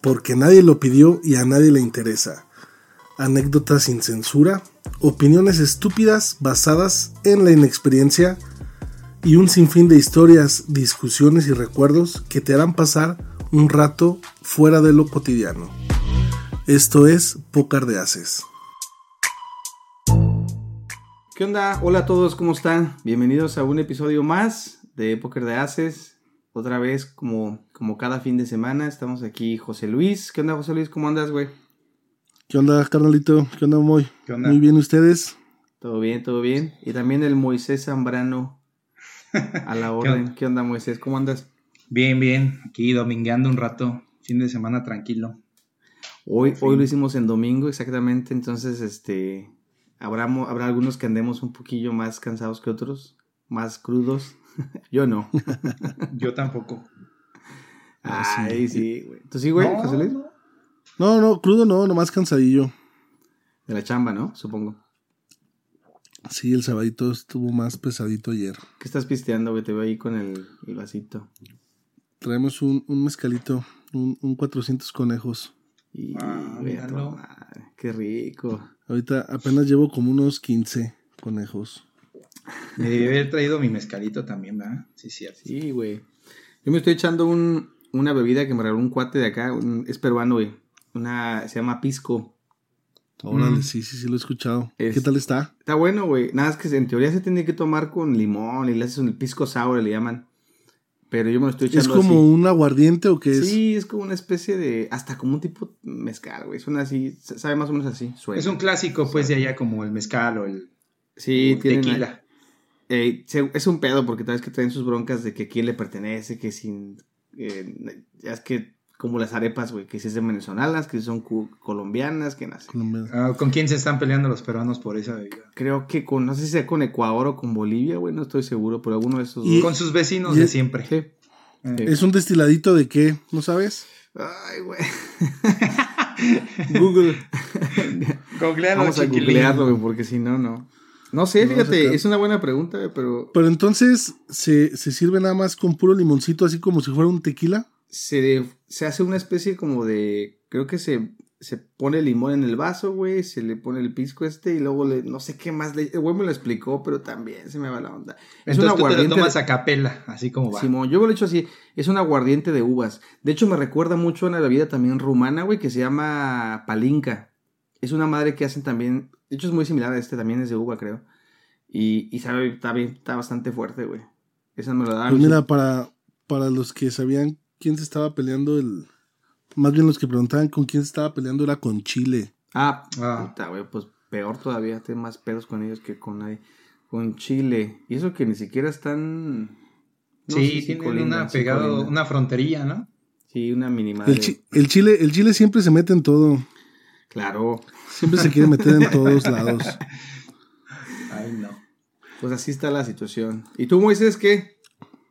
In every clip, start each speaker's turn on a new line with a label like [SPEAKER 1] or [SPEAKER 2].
[SPEAKER 1] porque nadie lo pidió y a nadie le interesa. Anécdotas sin censura, opiniones estúpidas basadas en la inexperiencia y un sinfín de historias, discusiones y recuerdos que te harán pasar un rato fuera de lo cotidiano. Esto es Pócar de Haces.
[SPEAKER 2] ¿Qué onda? Hola a todos, ¿cómo están? Bienvenidos a un episodio más de Póker de Haces. Otra vez, como, como cada fin de semana, estamos aquí José Luis. ¿Qué onda, José Luis? ¿Cómo andas, güey?
[SPEAKER 1] ¿Qué onda, carnalito? ¿Qué onda, Moy?
[SPEAKER 3] ¿Qué onda?
[SPEAKER 1] Muy bien, ¿ustedes?
[SPEAKER 2] Todo bien, todo bien. Y también el Moisés Zambrano a la orden. ¿Qué onda, Moisés? ¿Cómo andas?
[SPEAKER 3] Bien, bien. Aquí domingueando un rato. Fin de semana tranquilo.
[SPEAKER 2] Hoy, hoy lo hicimos en domingo, exactamente. Entonces, este. Habrá, habrá algunos que andemos un poquillo más cansados que otros, más crudos. Yo no.
[SPEAKER 3] Yo tampoco.
[SPEAKER 2] Ay, sí, güey. ¿Tú sí, güey,
[SPEAKER 3] No,
[SPEAKER 2] José Luis?
[SPEAKER 3] no.
[SPEAKER 1] No, crudo no, nomás cansadillo.
[SPEAKER 2] De la chamba, ¿no? Supongo.
[SPEAKER 1] Sí, el sabadito estuvo más pesadito ayer.
[SPEAKER 2] ¿Qué estás pisteando, güey? Te veo ahí con el, el vasito.
[SPEAKER 1] Traemos un, un mezcalito, un, un 400 conejos.
[SPEAKER 2] Y,
[SPEAKER 3] Ah,
[SPEAKER 2] güey,
[SPEAKER 3] míralo.
[SPEAKER 2] qué rico.
[SPEAKER 1] Ahorita apenas llevo como unos 15 conejos.
[SPEAKER 3] Me debí haber traído mi mezcalito también, ¿verdad? Sí, cierto.
[SPEAKER 2] Sí, güey. Yo me estoy echando un, una bebida que me regaló un cuate de acá. un- es peruano, güey. Una, se llama Pisco.
[SPEAKER 1] Órale,
[SPEAKER 3] Mm.
[SPEAKER 1] sí, sí, sí lo he escuchado.
[SPEAKER 2] Es-
[SPEAKER 1] ¿Qué tal está?
[SPEAKER 2] Está bueno, güey. Nada, es que en teoría se tiene que tomar con limón y le haces un pisco sour, le llaman. Pero yo me lo estoy echando
[SPEAKER 1] ¿Es como
[SPEAKER 2] así.
[SPEAKER 1] un aguardiente o qué es?
[SPEAKER 2] Sí, es como una especie de... Hasta como un tipo mezcal, güey. Suena así... Sabe más o menos así. Suena.
[SPEAKER 3] Es un clásico, pues, de allá como el mezcal o el,
[SPEAKER 2] Sí,
[SPEAKER 3] o el
[SPEAKER 2] tienen...
[SPEAKER 3] tequila.
[SPEAKER 2] Eh, es un pedo porque tal vez que traen sus broncas de que a quién le pertenece, que sin... eh, ya es que como las arepas, güey, que si es de venezolanas, que si son colombianas, que.
[SPEAKER 1] Colombiano.
[SPEAKER 3] Ah, ¿Con quién se están peleando los peruanos por esa bebida?
[SPEAKER 2] Creo que con, no sé si sea con Ecuador o con Bolivia, güey, no estoy seguro, pero alguno de esos
[SPEAKER 1] Y-.
[SPEAKER 3] Con sus vecinos
[SPEAKER 1] y-
[SPEAKER 3] de siempre.
[SPEAKER 2] Sí.
[SPEAKER 3] Eh,
[SPEAKER 1] ¿Es un destiladito de qué? ¿No sabes?
[SPEAKER 2] Ay, güey. Google.
[SPEAKER 3] Googlealo,
[SPEAKER 2] Vamos a googlearlo, güey, porque si no, no. No sé,
[SPEAKER 1] No,
[SPEAKER 2] fíjate, es una buena pregunta, pero
[SPEAKER 1] Pero entonces, ¿se, ¿se sirve nada más con puro limoncito, así como si fuera un tequila?
[SPEAKER 2] se, se hace una especie como de. Creo que se, se pone limón en el vaso, güey. Se le pone el pisco este y luego le. No sé qué más le. El güey me lo explicó, pero también se me va la onda. Es un
[SPEAKER 3] Entonces tú te lo
[SPEAKER 2] aguardiente.
[SPEAKER 3] tomas
[SPEAKER 2] de-
[SPEAKER 3] a capela, así como va.
[SPEAKER 2] Simón, yo lo he hecho así. Es un aguardiente de uvas. De hecho, me recuerda mucho a una bebida también rumana, güey, que se llama palinka. Es una madre que hacen también. De hecho, es muy similar a este, también es de uva, creo. Y, y sabe, está, bien, está bastante fuerte, güey. Esa me lo daban.
[SPEAKER 1] Pues mira, para, para los que sabían quién se estaba peleando, el más bien los que preguntaban con quién se estaba peleando era con Chile.
[SPEAKER 2] Ah,
[SPEAKER 3] Ah.
[SPEAKER 2] puta, güey, pues peor todavía, tiene más pedos con ellos que con nadie. Con Chile. Y eso que ni siquiera están. no sé
[SPEAKER 3] sí,
[SPEAKER 2] si
[SPEAKER 3] tienen una pegado, una fronterilla, ¿no?
[SPEAKER 2] Sí, una.
[SPEAKER 1] El, chi- el Chile, el Chile siempre se mete en todo.
[SPEAKER 2] Claro.
[SPEAKER 1] Siempre se quiere meter en todos lados.
[SPEAKER 3] Ay, no.
[SPEAKER 2] Pues así está la situación. ¿Y tú, Moisés, qué?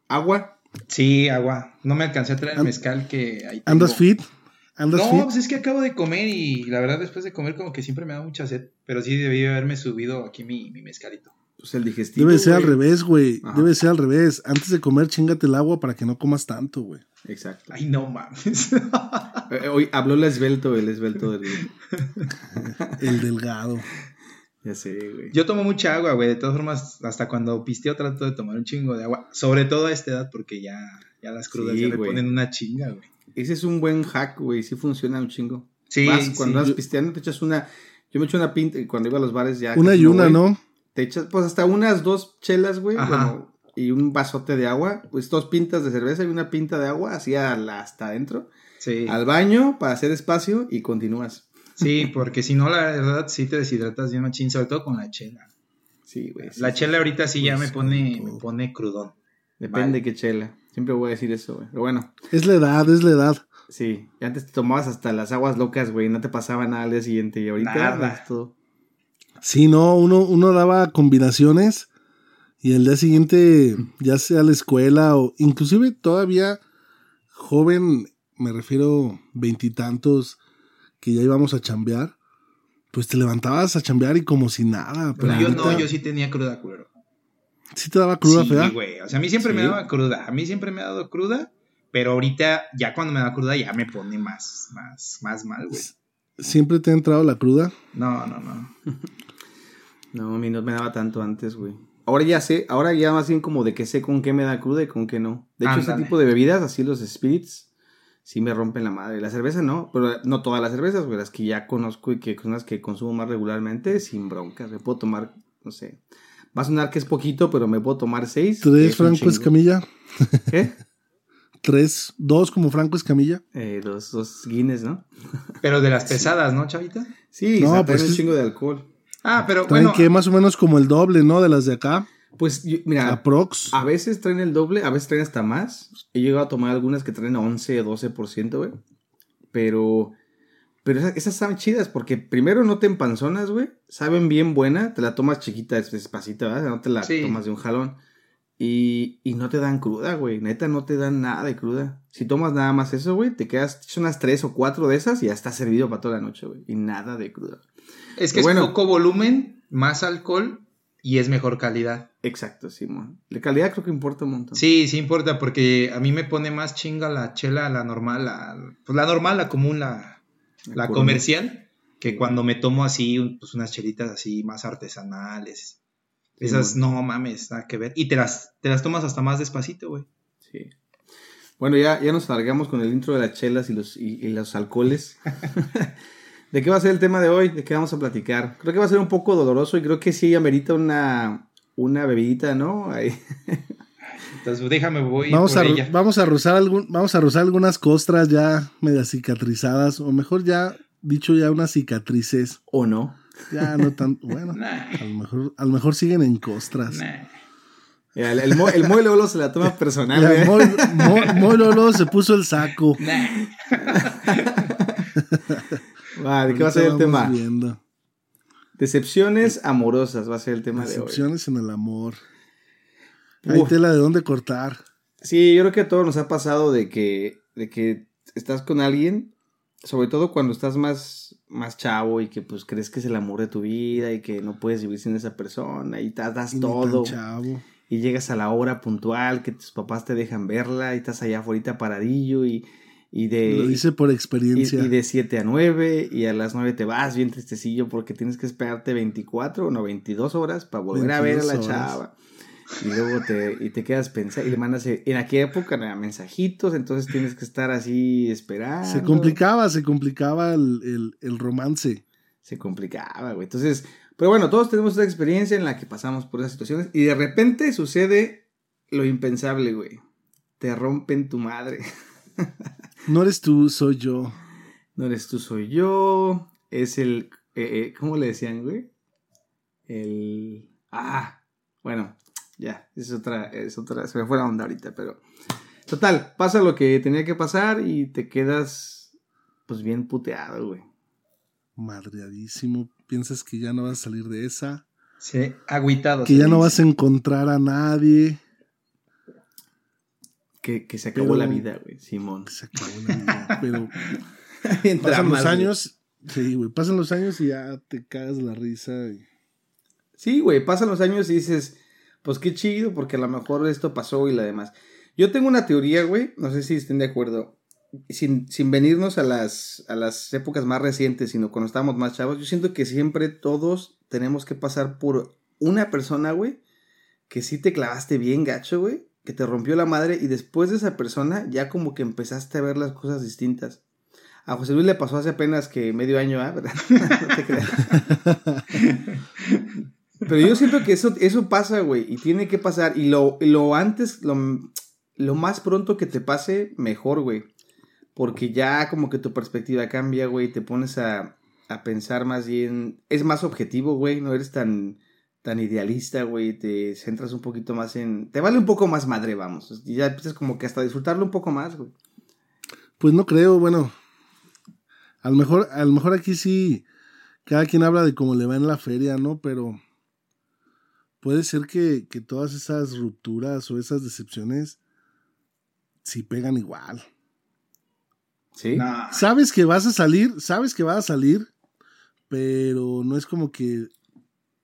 [SPEAKER 2] ¿Agua?
[SPEAKER 3] Sí, agua. No me alcancé a traer el mezcal que ahí
[SPEAKER 1] ¿Andas fit? ¿Andas
[SPEAKER 3] No,
[SPEAKER 1] fit?
[SPEAKER 3] pues es que acabo de comer y la verdad después de comer como que siempre me da mucha sed, pero sí debí haberme subido aquí mi, mi mezcalito.
[SPEAKER 2] Pues el digestivo.
[SPEAKER 1] Debe ser al revés, güey.
[SPEAKER 2] Ajá.
[SPEAKER 1] Debe ser al revés. Antes de comer, chingate el agua para que no comas tanto, güey.
[SPEAKER 2] Exacto.
[SPEAKER 3] Ay, no mames.
[SPEAKER 2] Eh, Hoy habló el esbelto, el esbelto del.
[SPEAKER 1] El delgado.
[SPEAKER 2] Ya sé, güey.
[SPEAKER 3] Yo tomo mucha agua, güey. De todas formas, hasta cuando pisteo trato de tomar un chingo de agua. Sobre todo a esta edad porque ya, ya las crudas
[SPEAKER 2] Sí,
[SPEAKER 3] ya le ponen una chinga, güey.
[SPEAKER 2] Ese es un buen hack, güey. Sí funciona un chingo.
[SPEAKER 3] Sí,
[SPEAKER 2] Vas, cuando
[SPEAKER 3] sí.
[SPEAKER 2] vas pisteando, te echas una. Yo me echo una pinta y cuando iba a los bares ya.
[SPEAKER 1] Una y una, ¿no?
[SPEAKER 2] Te echas, pues hasta unas dos chelas, güey. Bueno, y un vasote de agua. Pues dos pintas de cerveza y una pinta de agua, así hasta adentro.
[SPEAKER 3] Sí,
[SPEAKER 2] Al baño para hacer espacio y continúas.
[SPEAKER 3] sí, porque si no, la verdad, sí te deshidratas bien machín, sobre todo con la chela.
[SPEAKER 2] Sí, güey. sí,
[SPEAKER 3] La
[SPEAKER 2] sí.
[SPEAKER 3] chela ahorita sí ya
[SPEAKER 1] Pues,
[SPEAKER 3] me pone, me pone crudón.
[SPEAKER 2] Depende
[SPEAKER 3] Vale.
[SPEAKER 2] qué chela. Siempre voy a decir eso, güey. Pero bueno.
[SPEAKER 1] Es la edad, es la edad.
[SPEAKER 2] Sí, y antes te tomabas hasta las aguas locas, güey, no te pasaba nada al día siguiente y ahorita
[SPEAKER 3] Nada.
[SPEAKER 2] es todo.
[SPEAKER 1] Sí, no, uno, uno daba combinaciones y el día siguiente, ya sea a la escuela o inclusive todavía joven, me refiero veintitantos, que ya íbamos a chambear, pues te levantabas a chambear y como si nada. Pero
[SPEAKER 3] yo
[SPEAKER 1] ahorita
[SPEAKER 3] no, yo sí tenía cruda, culero.
[SPEAKER 1] sí te daba cruda
[SPEAKER 3] sí,
[SPEAKER 1] fea.
[SPEAKER 3] güey. O sea, a mí siempre me daba cruda. A mí siempre me ha dado cruda, Pero ahorita, ya cuando me da cruda, ya me pone más, más, más mal, güey.
[SPEAKER 1] ¿Siempre te ha entrado la cruda?
[SPEAKER 3] No, no, no.
[SPEAKER 2] No, a mí no me daba tanto antes, güey. Ahora ya sé, ahora ya más bien como de que sé con qué me da cruda y con qué no. De hecho, ese
[SPEAKER 3] Ándale.
[SPEAKER 2] tipo de bebidas, así los spirits, sí me rompen la madre. La cerveza no, pero no todas las cervezas, güey. Las que ya conozco y que son las que consumo más regularmente, sin broncas. Me puedo tomar, no sé. Va a sonar que es poquito, pero me puedo tomar seis.
[SPEAKER 1] ¿Tres
[SPEAKER 2] es
[SPEAKER 1] Franco. Escamilla?
[SPEAKER 2] ¿Qué?
[SPEAKER 1] ¿Tres? ¿Dos como Franco Escamilla?
[SPEAKER 2] Eh, dos, dos Guinness, ¿no?
[SPEAKER 3] Pero de las pesadas, ¿no, chavita?
[SPEAKER 2] Sí,
[SPEAKER 1] No, pues
[SPEAKER 2] un
[SPEAKER 1] es-
[SPEAKER 2] chingo de alcohol.
[SPEAKER 3] Ah, pero
[SPEAKER 1] Traen
[SPEAKER 3] bueno.
[SPEAKER 1] que más o menos como el doble, ¿no? De las de acá.
[SPEAKER 2] Pues, yo- mira,
[SPEAKER 1] Aprox.
[SPEAKER 2] A veces traen el doble, a veces traen hasta más. He llegado a tomar algunas que traen 11 o 12%, güey. Pero, pero esas, esas saben chidas porque primero no te empanzonas, güey. Saben bien buena, te la tomas chiquita, despacito, ¿verdad? No te la
[SPEAKER 3] Sí.
[SPEAKER 2] tomas de un jalón. Y, y no te dan cruda, güey. Neta, no te dan nada de cruda. Si tomas nada más eso, güey, te quedas son unas 3 o 4 de esas y ya está servido para toda la noche, güey. Y nada de cruda.
[SPEAKER 3] Es que
[SPEAKER 2] Bueno.
[SPEAKER 3] es poco volumen, más alcohol y es mejor calidad.
[SPEAKER 2] Exacto, Simón. La calidad creo que importa un montón.
[SPEAKER 3] Sí, sí importa porque a mí me pone más chinga la chela, la normal, la, pues la normal, la común, la, la
[SPEAKER 2] Corona.
[SPEAKER 3] comercial, que cuando me tomo así, pues unas chelitas así más artesanales.
[SPEAKER 2] Sí,
[SPEAKER 3] Esas,
[SPEAKER 2] bueno.
[SPEAKER 3] no mames, nada que ver. Y te las, te las tomas hasta más despacito, güey.
[SPEAKER 2] Sí. Bueno, ya, ya nos alargamos con el intro de las chelas y los, y, y los alcoholes. ¿De qué va a ser el tema de hoy? ¿De qué vamos a platicar? Creo que va a ser un poco doloroso y creo que sí amerita una, una bebidita, ¿no? Ahí.
[SPEAKER 3] Entonces, déjame, voy
[SPEAKER 1] Vamos
[SPEAKER 3] por
[SPEAKER 1] a,
[SPEAKER 3] ella.
[SPEAKER 1] vamos, a rozar algún, vamos a rozar algunas costras ya medio cicatrizadas, o mejor ya, dicho ya unas cicatrices.
[SPEAKER 2] ¿O no?
[SPEAKER 1] Ya no tan, bueno,
[SPEAKER 3] Nah,
[SPEAKER 1] a lo mejor, a lo mejor siguen en costras.
[SPEAKER 3] nah.
[SPEAKER 2] Mira, El, el, mo- el Moy luego se la toma personal,
[SPEAKER 1] Ya,
[SPEAKER 2] güey.
[SPEAKER 1] Moy, Moy- Moy Lolo se puso el saco.
[SPEAKER 2] Va, ¿De qué va a ser el tema?
[SPEAKER 1] viendo.
[SPEAKER 2] Decepciones amorosas va a ser el tema de hoy.
[SPEAKER 1] Decepciones en el amor. Hay
[SPEAKER 2] Uf.
[SPEAKER 1] tela de dónde cortar.
[SPEAKER 2] Sí, yo creo que a todos nos ha pasado de que, de que estás con alguien, sobre todo cuando estás más, más chavo y que pues crees que es el amor de tu vida y que no puedes vivir sin esa persona y te das todo
[SPEAKER 1] chavo.
[SPEAKER 2] y llegas a la hora puntual que tus papás te dejan verla y estás allá afuera paradillo y, y de...
[SPEAKER 1] Lo dice por experiencia.
[SPEAKER 2] y de 7 a 9 y a las 9 te vas bien tristecillo porque tienes que esperarte 24 o no 22 horas para volver a ver a la
[SPEAKER 1] 22 horas.
[SPEAKER 2] chava. Y luego te, y te quedas pensando y le mandas, eh, en aquella época no eran mensajitos, entonces tienes que estar así esperando.
[SPEAKER 1] Se complicaba, se complicaba el, el- el romance.
[SPEAKER 2] Se complicaba, güey. Entonces, pero bueno, todos tenemos esa experiencia en la que pasamos por esas situaciones y de repente sucede lo impensable, güey. Te rompen tu madre.
[SPEAKER 1] No eres tú, soy yo.
[SPEAKER 2] No eres tú, soy yo. Es el. eh, eh, ¿Cómo le decían, güey? El. Ah, bueno, ya. Es otra. Es otra. Se me fue la onda ahorita, pero. Total, pasa lo que tenía que pasar y te quedas. Pues bien puteado, güey.
[SPEAKER 1] Madreadísimo. Piensas que ya no vas a salir de esa.
[SPEAKER 3] Sí, agüitado.
[SPEAKER 1] Que ya no vas a encontrar a nadie.
[SPEAKER 2] Que, que se acabó
[SPEAKER 1] Pero-
[SPEAKER 2] la vida, güey, Simón.
[SPEAKER 1] Se acabó la vida. Pero pasan los
[SPEAKER 2] güey.
[SPEAKER 1] años. Sí, güey. Pasan los años y ya te cagas la risa. y-
[SPEAKER 2] Sí, güey, pasan los años y dices, pues qué chido, porque a lo mejor esto pasó y la demás. Yo tengo una teoría, güey, no sé si estén de acuerdo, sin, sin venirnos a las, a las épocas más recientes, sino cuando estábamos más chavos, yo siento que siempre todos tenemos que pasar por una persona, güey, que sí te clavaste bien gacho, güey, que te rompió la madre y después de esa persona ya como que empezaste a ver las cosas distintas. A José Luis le pasó hace apenas que medio año, ¿ah? ¿verdad? no te creas. Pero yo siento que eso, eso pasa, güey, y tiene que pasar. Y lo, lo antes, lo, lo más pronto que te pase, mejor, güey. Porque ya como que tu perspectiva cambia, güey, te pones a, a pensar más bien, es más objetivo, güey, no eres tan, tan idealista, güey, te centras un poquito más en, te vale un poco más madre, vamos, ya empiezas como que hasta disfrutarlo un poco más, güey.
[SPEAKER 1] Pues no creo, bueno. A mejor, a lo mejor aquí sí. Cada quien habla de cómo le va en la feria, ¿no? Pero puede ser que, que todas esas rupturas o esas decepciones sí pegan igual.
[SPEAKER 2] ¿Sí?
[SPEAKER 1] Sabes que vas a salir, sabes que vas a salir, pero no es como que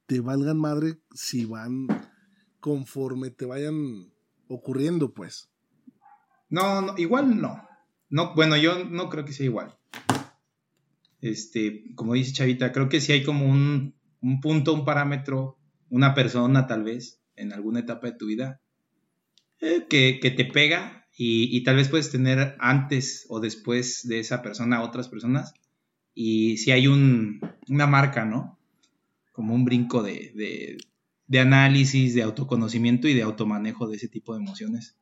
[SPEAKER 1] te valgan madre si van conforme te vayan ocurriendo, pues.
[SPEAKER 3] No, no, igual no. No, bueno, yo no creo que sea igual. Este, como dice Chavita, creo que sí hay como un, un punto, un parámetro, una persona tal vez, en alguna etapa de tu vida, eh, que, que, te pega y, y, tal vez puedes tener antes o después de esa persona otras personas. Y si hay un, una marca, ¿no? Como un brinco de, de, de análisis, de autoconocimiento y de automanejo de ese tipo de emociones.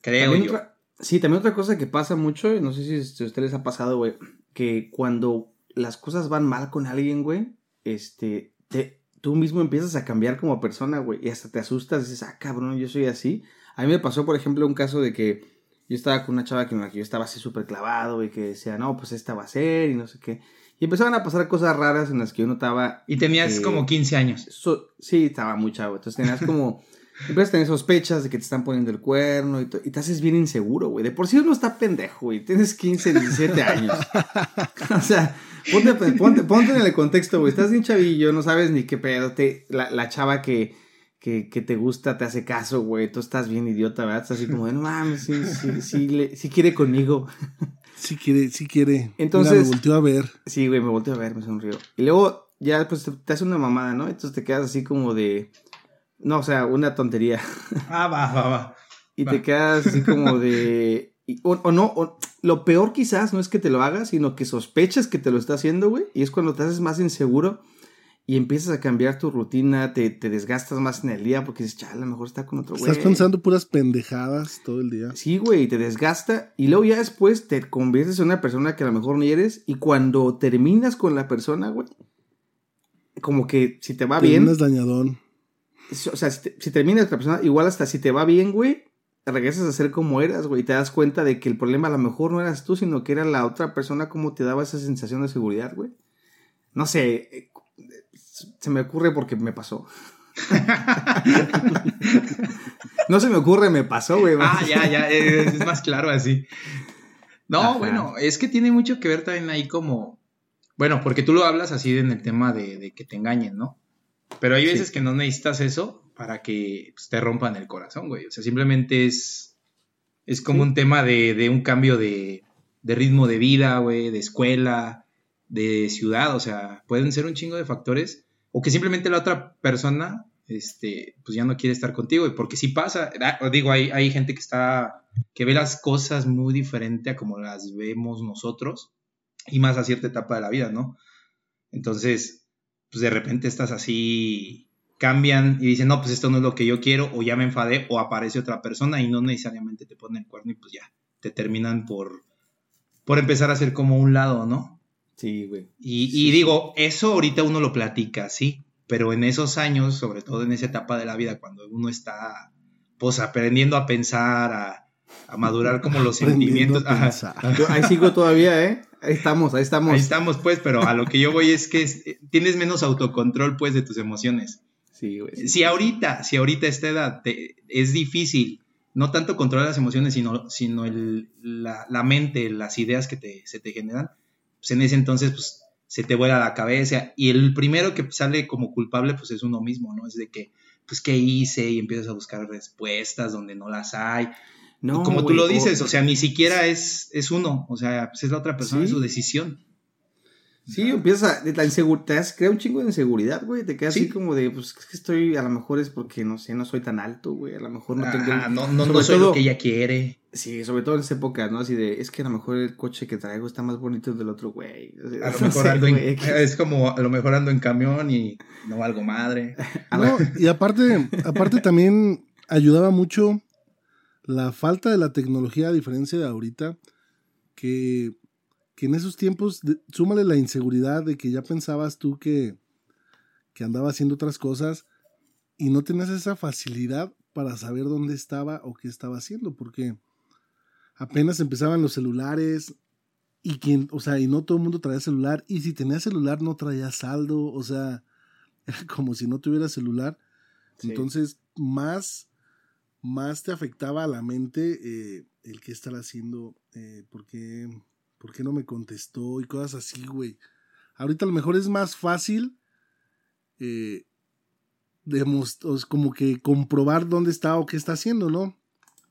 [SPEAKER 3] Creo
[SPEAKER 2] También
[SPEAKER 3] yo.
[SPEAKER 2] otra- sí, también otra cosa que pasa mucho, y no sé si, si a ustedes les ha pasado, güey, que cuando las cosas van mal con alguien, güey, este, te, tú mismo empiezas a cambiar como persona, güey, y hasta te asustas, dices, ah, cabrón, yo soy así. A mí me pasó, por ejemplo, un caso de que yo estaba con una chava que en la que yo estaba así súper clavado, y que decía, no, pues esta va a ser, y no sé qué. Y empezaban a pasar cosas raras en las que yo notaba
[SPEAKER 3] Y tenías como 15 años.
[SPEAKER 2] So- sí, estaba muy chavo. Entonces tenías como. Empiezas a tener sospechas de que te están poniendo el cuerno y, to- y te haces bien inseguro, güey. De por sí uno está pendejo, güey. Tienes 15, 17 años. o sea, ponte, ponte, ponte en el contexto, güey. Estás bien chavillo, no sabes ni qué pedo. Te, la, la chava que, que, que te gusta te hace caso, güey. Tú estás bien idiota, ¿verdad? Estás así como de, no mames, sí, sí, sí, le- sí quiere conmigo.
[SPEAKER 1] Si quiere, si quiere.
[SPEAKER 2] Entonces-
[SPEAKER 1] Mira, me volteó a ver.
[SPEAKER 2] Sí, güey, me volteó a ver, me sonrió. Y luego ya pues te, te hace una mamada, ¿no? Entonces te quedas así como de... No, o sea, una tontería.
[SPEAKER 3] Ah, va, va, va.
[SPEAKER 2] Y
[SPEAKER 3] Va.
[SPEAKER 2] te quedas así como de... y- o, o no, o- lo peor quizás no es que te lo hagas, sino que sospechas que te lo está haciendo, güey. Y es cuando te haces más inseguro y empiezas a cambiar tu rutina, te, te desgastas más en el día porque dices, chale, a lo mejor está con otro güey.
[SPEAKER 1] Estás pensando puras pendejadas todo el día.
[SPEAKER 2] Sí, güey, te desgasta y luego ya después te conviertes en una persona que a lo mejor ni eres y cuando terminas con la persona, güey, como que si te va bien,
[SPEAKER 1] Terminas dañadón.
[SPEAKER 2] o sea, si, te- si terminas con la persona, igual hasta si te va bien, güey, regresas a ser como eras, güey, y te das cuenta de que el problema a lo mejor no eras tú, sino que era la otra persona como te daba esa sensación de seguridad, güey. No sé, eh, se me ocurre porque me pasó. no se me ocurre, me pasó, güey.
[SPEAKER 3] Ah, ya, ya, es, es más claro así. No,
[SPEAKER 2] Ajá.
[SPEAKER 3] bueno, es que tiene mucho que ver también ahí como, bueno, porque tú lo hablas así en el tema de, de que te engañen, ¿no? Pero hay
[SPEAKER 2] Sí.
[SPEAKER 3] veces que no necesitas eso para que pues, te rompan el corazón, güey. O sea, simplemente es, es como
[SPEAKER 2] Sí.
[SPEAKER 3] un tema de, de un cambio de, de ritmo de vida, güey, de escuela, de ciudad, o sea, pueden ser un chingo de factores, o que simplemente la otra persona, este, pues ya no quiere estar contigo, y porque sí pasa, Ah, digo, hay, hay gente que está, que ve las cosas muy diferente a como las vemos nosotros, y más a cierta etapa de la vida, ¿no? Entonces, pues de repente estás así, cambian y dicen, no, pues esto no es lo que yo quiero, o ya me enfadé, o aparece otra persona y no necesariamente te ponen el cuerno y pues ya, te terminan por, por empezar a ser como un lado, ¿no?
[SPEAKER 2] Sí, güey.
[SPEAKER 3] Y,
[SPEAKER 2] Sí,
[SPEAKER 3] y digo, eso ahorita uno lo platica, sí, pero en esos años, sobre todo en esa etapa de la vida, cuando uno está, pues, aprendiendo a pensar, a, a madurar como los sentimientos. ajá.
[SPEAKER 2] Yo ahí sigo todavía, ¿eh? Ahí estamos, ahí estamos.
[SPEAKER 3] Ahí estamos, pues, pero a lo que yo voy es que es- tienes menos autocontrol, pues, de tus emociones.
[SPEAKER 2] Sí, güey. sí.
[SPEAKER 3] Si ahorita, si ahorita a esta edad te- es difícil, no tanto controlar las emociones, sino, sino el- la, la mente, las ideas que te, se te generan, pues en ese entonces, pues, se te vuela la cabeza. Y el primero que sale como culpable, pues, es uno mismo, ¿no? Es de que, pues, ¿qué hice? Y empiezas a buscar respuestas donde no las hay.
[SPEAKER 2] No,
[SPEAKER 3] y como tú lo
[SPEAKER 2] o-
[SPEAKER 3] dices, o sea, ni siquiera es, es uno, o sea, pues es la otra persona,
[SPEAKER 2] Sí.
[SPEAKER 3] es su decisión.
[SPEAKER 2] Sí, empiezas a. La inseguridad, te crea un chingo de inseguridad, güey. Te quedas
[SPEAKER 3] Sí.
[SPEAKER 2] así como de, pues es que estoy, a lo mejor es porque, no sé, no soy tan alto, güey. A lo mejor no tengo.
[SPEAKER 3] Ah, no, no,
[SPEAKER 2] sobre
[SPEAKER 3] no soy
[SPEAKER 2] todo-
[SPEAKER 3] lo que ella quiere.
[SPEAKER 2] Sí, sobre todo en esa época, ¿no? Así de, es que a lo mejor el coche que traigo está más bonito del otro, güey. O sea,
[SPEAKER 3] A lo
[SPEAKER 2] no
[SPEAKER 3] mejor
[SPEAKER 2] sé,
[SPEAKER 3] ando en-
[SPEAKER 2] güey, que-
[SPEAKER 3] es como a lo mejor ando en camión y no valgo madre.
[SPEAKER 1] No, y aparte, aparte también ayudaba mucho la falta de la tecnología, a diferencia de ahorita, que, que en esos tiempos, de- súmale la inseguridad de que ya pensabas tú que, que andaba haciendo otras cosas y no tenías esa facilidad para saber dónde estaba o qué estaba haciendo, porque apenas empezaban los celulares y quien, o sea, y no todo el mundo traía celular, y si tenía celular no traía saldo, o sea, era como si no tuviera celular.
[SPEAKER 2] Sí.
[SPEAKER 1] Entonces, más, más te afectaba a la mente eh, el que estar haciendo, eh, por, qué, por qué no me contestó y cosas así, güey. Ahorita a lo mejor es más fácil eh, como que comprobar dónde está o qué está haciendo, ¿no?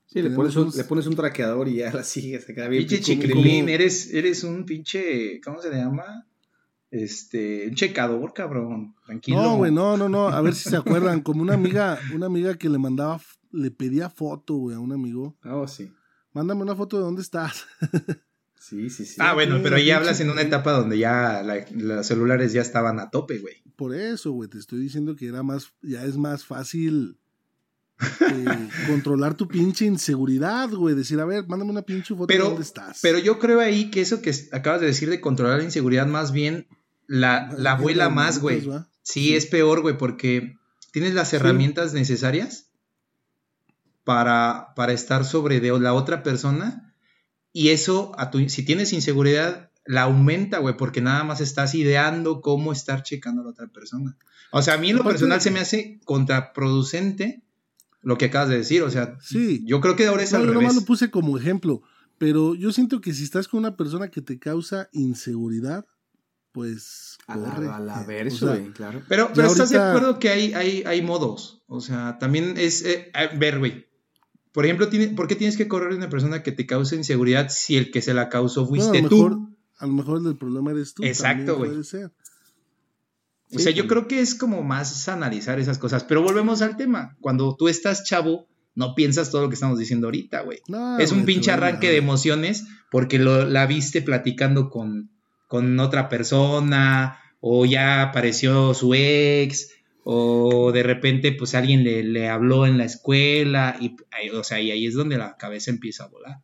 [SPEAKER 2] Sí, le pones, un, le pones un traqueador y ya la sigues. Se queda bien.
[SPEAKER 3] Pinche
[SPEAKER 2] como-
[SPEAKER 3] eres, eres un pinche, ¿cómo se le llama? Este, un checador, cabrón. Tranquilo.
[SPEAKER 1] No, güey, no, no, no. A ver si se acuerdan. Como una amiga, una amiga que le mandaba, le pedía foto, güey, a un amigo.
[SPEAKER 2] Oh, sí.
[SPEAKER 1] Mándame una foto de dónde estás.
[SPEAKER 2] Sí, sí, sí.
[SPEAKER 3] Ah, bueno, pero ya hablas en una etapa donde ya la- los celulares ya estaban a tope, güey.
[SPEAKER 1] Por eso, güey, te estoy diciendo que era más, ya es más fácil eh, controlar tu pinche inseguridad, güey. Decir, a ver, mándame una pinche foto
[SPEAKER 3] Pero-
[SPEAKER 1] de dónde estás.
[SPEAKER 3] Pero yo creo ahí que eso que acabas de decir de controlar la inseguridad, más bien la, la abuela más, güey. Sí, es peor, güey, porque tienes las
[SPEAKER 1] Sí.
[SPEAKER 3] herramientas necesarias para, para estar sobre de la otra persona y eso, a tu, si tienes inseguridad, la aumenta, güey, porque nada más estás ideando cómo estar checando a la otra persona. O sea, a mí en lo personal se me hace contraproducente lo que acabas de decir, o sea,
[SPEAKER 1] Sí.
[SPEAKER 3] yo creo que ahora es
[SPEAKER 1] No,
[SPEAKER 3] al
[SPEAKER 1] yo nomás
[SPEAKER 3] revés.
[SPEAKER 1] lo puse como ejemplo. Pero yo siento que si estás con una persona que te causa inseguridad, pues
[SPEAKER 2] A la,
[SPEAKER 1] corre.
[SPEAKER 2] a la verso,
[SPEAKER 1] o sea,
[SPEAKER 2] güey, claro.
[SPEAKER 3] Pero, pero estás de acuerdo que hay, hay, hay modos. O sea, también es. eh, a ver, güey. Por ejemplo, tiene, ¿por qué tienes que correr de una persona que te cause inseguridad si el que se la causó fuiste
[SPEAKER 1] a lo
[SPEAKER 3] tú?
[SPEAKER 1] mejor, a lo mejor el problema eres tú.
[SPEAKER 3] Exacto, güey. O
[SPEAKER 2] Sí,
[SPEAKER 3] sea, yo creo que es como más analizar esas cosas. Pero volvemos al tema. Cuando tú estás chavo, no piensas todo lo que estamos diciendo ahorita, güey.
[SPEAKER 1] No,
[SPEAKER 3] es un pinche arranque de emociones porque lo, la viste platicando con, con otra persona o ya apareció su ex o de repente pues alguien le, le habló en la escuela y o sea y ahí es donde la cabeza empieza a volar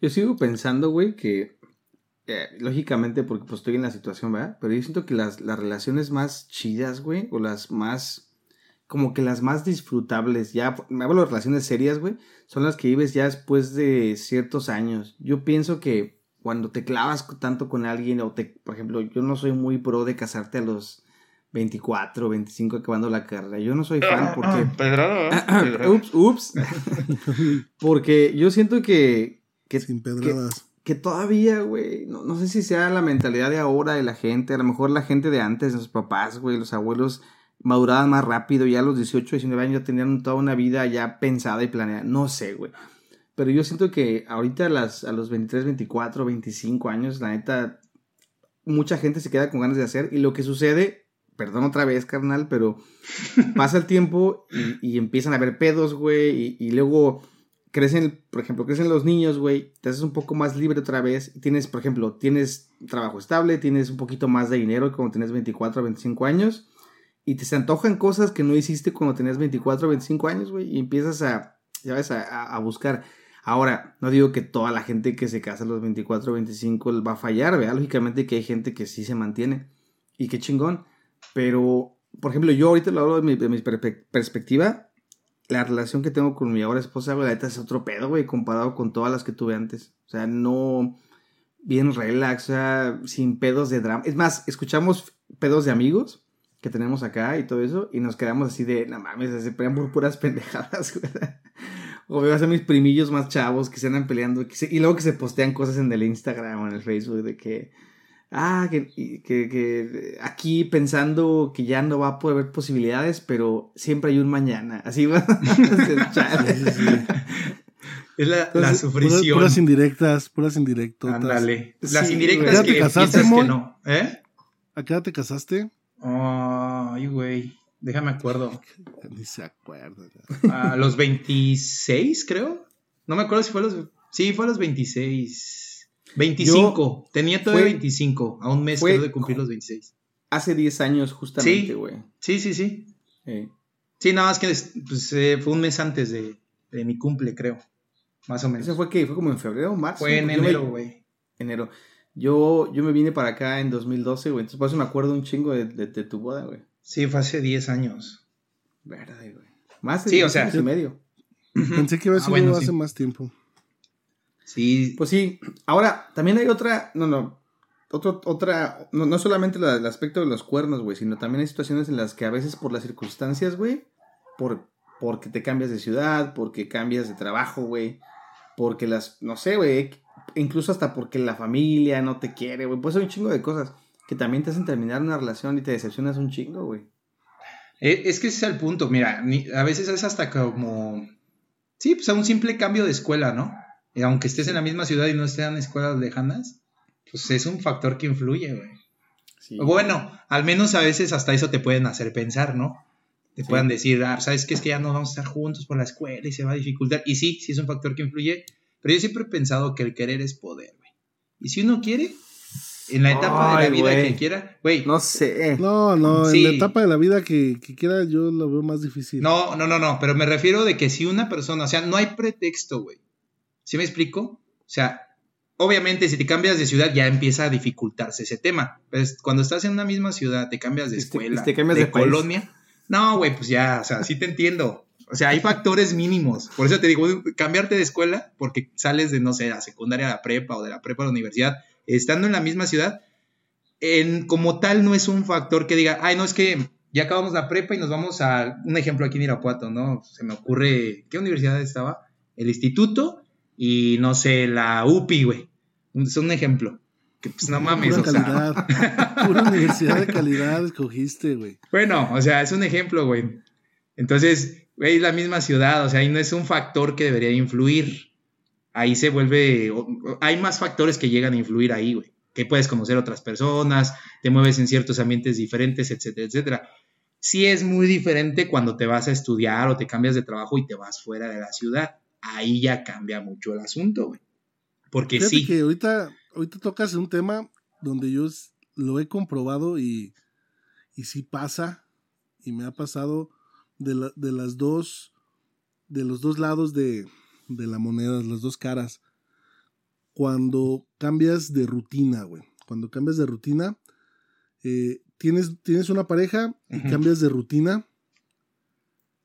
[SPEAKER 2] Yo sigo pensando, güey, que eh, lógicamente, porque pues estoy en la situación, ¿verdad? Pero yo siento que las, las relaciones más chidas, güey, o las más, como que las más disfrutables, ya, me hablo de relaciones serias, güey, son las que vives ya después de ciertos años. Yo pienso que cuando te clavas tanto con alguien, o te, por ejemplo, yo no soy muy pro de casarte a los 24, 25 acabando la carrera. Yo no soy fan porque... ups, ups. porque yo siento que, que,
[SPEAKER 1] Sin pedradas.
[SPEAKER 2] que todavía, güey, no, no sé si sea la mentalidad de ahora de la gente, a lo mejor la gente de antes, los papás, güey, los abuelos maduraban más rápido, ya a los 18, 19 años ya tenían toda una vida ya pensada y planeada, no sé, güey. Pero yo siento que ahorita a, las, a los 23, 24, 25 años, la neta, mucha gente se queda con ganas de hacer y lo que sucede, perdón otra vez, carnal, pero pasa el tiempo y, empiezan a haber pedos, güey, y, luego crecen, por ejemplo, crecen los niños, güey, te haces un poco más libre otra vez, tienes, por ejemplo, tienes trabajo estable, tienes un poquito más de dinero cuando tienes 24 o 25 años, y te se antojan cosas que no hiciste cuando tenías 24 o 25 años, güey, y empiezas a, ya ves, a buscar. Ahora, no digo que toda la gente que se casa a los 24 o 25 va a fallar, ¿verdad? Lógicamente que hay gente que sí se mantiene, y qué chingón, pero, por ejemplo, yo ahorita lo hablo de mi, de mi perspectiva, la relación que tengo con mi ahora esposa, güey, neta es otro pedo, güey, comparado con todas las que tuve antes. O sea, no. Bien relax, o sea, sin pedos de drama. Es más, escuchamos pedos de amigos que tenemos acá y todo eso, y nos quedamos así de, no mames, se pelean por puras pendejadas, güey. O veo a mis primillos más chavos que se andan peleando y luego que se postean cosas en el Instagram o en el Facebook de que, ah, que, que, que aquí pensando que ya no va a poder haber posibilidades, pero siempre hay un mañana. Así va.
[SPEAKER 3] es la, la
[SPEAKER 1] Entonces, puras,
[SPEAKER 3] sufrición
[SPEAKER 1] puras indirectas, puras indirectas.
[SPEAKER 3] ándale las
[SPEAKER 2] Sí,
[SPEAKER 3] indirectas que
[SPEAKER 1] ¿Ya te casaste,
[SPEAKER 3] piensas que no ¿eh?
[SPEAKER 1] ¿A qué edad te casaste?
[SPEAKER 3] ay güey déjame acuerdo
[SPEAKER 1] Ni se acuerda.
[SPEAKER 3] a los 26 creo no me acuerdo si fue a los sí fue a los 26 25 tenía todavía
[SPEAKER 2] fue-
[SPEAKER 3] 25 a un mes
[SPEAKER 2] fue-
[SPEAKER 3] creo de cumplir los 26
[SPEAKER 2] Hace 10 años justamente,
[SPEAKER 3] Sí.
[SPEAKER 2] güey.
[SPEAKER 3] sí sí sí
[SPEAKER 2] Eh,
[SPEAKER 3] Sí, nada más que pues, eh, fue un mes antes de, de mi cumple, creo. Más o menos.
[SPEAKER 2] ¿Ese fue que ¿Fue como en febrero o marzo?
[SPEAKER 3] Fue en enero, güey.
[SPEAKER 2] enero. Yo, yo me vine para acá en 2012, güey. Entonces por eso me acuerdo un chingo de, de- de tu boda, güey.
[SPEAKER 3] Sí, fue hace 10 años.
[SPEAKER 2] Verdad, güey. Más de
[SPEAKER 3] Sí, o
[SPEAKER 2] 10
[SPEAKER 3] sea-
[SPEAKER 2] años y medio.
[SPEAKER 1] Pensé que había
[SPEAKER 3] Ah,
[SPEAKER 1] sido
[SPEAKER 3] bueno,
[SPEAKER 1] hace
[SPEAKER 3] sí.
[SPEAKER 1] más tiempo.
[SPEAKER 3] Sí,
[SPEAKER 2] Pues sí. Ahora, también hay otra. No, no. Otro, otra. No, no solamente la- el aspecto de los cuernos, güey. Sino también hay situaciones en las que a veces por las circunstancias, güey. Por, porque te cambias de ciudad. Porque cambias de trabajo, güey. Porque las. No sé, güey. Incluso hasta porque la familia no te quiere, güey. Pues hay un chingo de cosas que también te hacen terminar una relación y te decepcionas un chingo, güey.
[SPEAKER 3] Eh, es que ese es el punto. Mira, a veces es hasta como. Sí, pues a un simple cambio de escuela, ¿no? Y aunque estés en la misma ciudad y no estén en escuelas lejanas, pues es un factor que influye, güey.
[SPEAKER 2] Sí.
[SPEAKER 3] Bueno, al menos a veces hasta eso te pueden hacer pensar, ¿no? Te
[SPEAKER 2] Sí.
[SPEAKER 3] puedan decir, ah, ¿sabes qué? Es que ya no vamos a estar juntos por la escuela y se va a dificultar. Y sí, sí es un factor que influye, pero yo siempre he pensado que el querer es poder, güey. Y si uno quiere, en la etapa de la vida que quiera, güey,
[SPEAKER 2] No sé.
[SPEAKER 1] No, no,
[SPEAKER 3] Sí.
[SPEAKER 1] en la etapa de la vida que, que quiera yo lo veo más difícil.
[SPEAKER 3] No, no, no, no, pero me refiero de que si una persona, o sea, no hay pretexto, güey. ¿Sí me explico? O sea, obviamente si te cambias de ciudad ya empieza a dificultarse ese tema, pero cuando estás en una misma ciudad, te cambias de
[SPEAKER 2] te-
[SPEAKER 3] escuela,
[SPEAKER 2] y te cambias
[SPEAKER 3] de,
[SPEAKER 2] de país.
[SPEAKER 3] colonia, no, güey, pues ya, o sea, sí te entiendo. O sea, hay factores mínimos. Por eso te digo, cambiarte de escuela, porque sales de, no sé, la secundaria a la prepa o de la prepa a la universidad, estando en la misma ciudad, en, como tal no es un factor que diga, ay, no, es que ya acabamos la prepa y nos vamos a, un ejemplo aquí en Irapuato, ¿no? Se me ocurre, ¿qué universidad estaba? El instituto y, no sé, la UPI, güey. Es un ejemplo. Que pues no mames,
[SPEAKER 1] Pura
[SPEAKER 3] o sea.
[SPEAKER 1] calidad. Pura universidad de calidad escogiste, güey.
[SPEAKER 3] Bueno, o sea, es un ejemplo, güey. Entonces, güey, es la misma ciudad, o sea, ahí no es un factor que debería influir. Ahí se vuelve, hay más factores que llegan a influir ahí, güey. Que puedes conocer otras personas, te mueves en ciertos ambientes diferentes, etcétera, etcétera. Sí es muy diferente cuando te vas a estudiar o te cambias de trabajo y te vas fuera de la ciudad. Ahí ya cambia mucho el asunto, güey. Porque
[SPEAKER 1] Fíjate
[SPEAKER 3] sí.
[SPEAKER 1] que ahorita, ahorita tocas un tema donde yo lo he comprobado y, y sí pasa, y me ha pasado de, la- de las dos, de los dos lados de, de la moneda, las dos caras. Cuando cambias de rutina, güey. Cuando cambias de rutina, eh, tienes, tienes una pareja y cambias de rutina,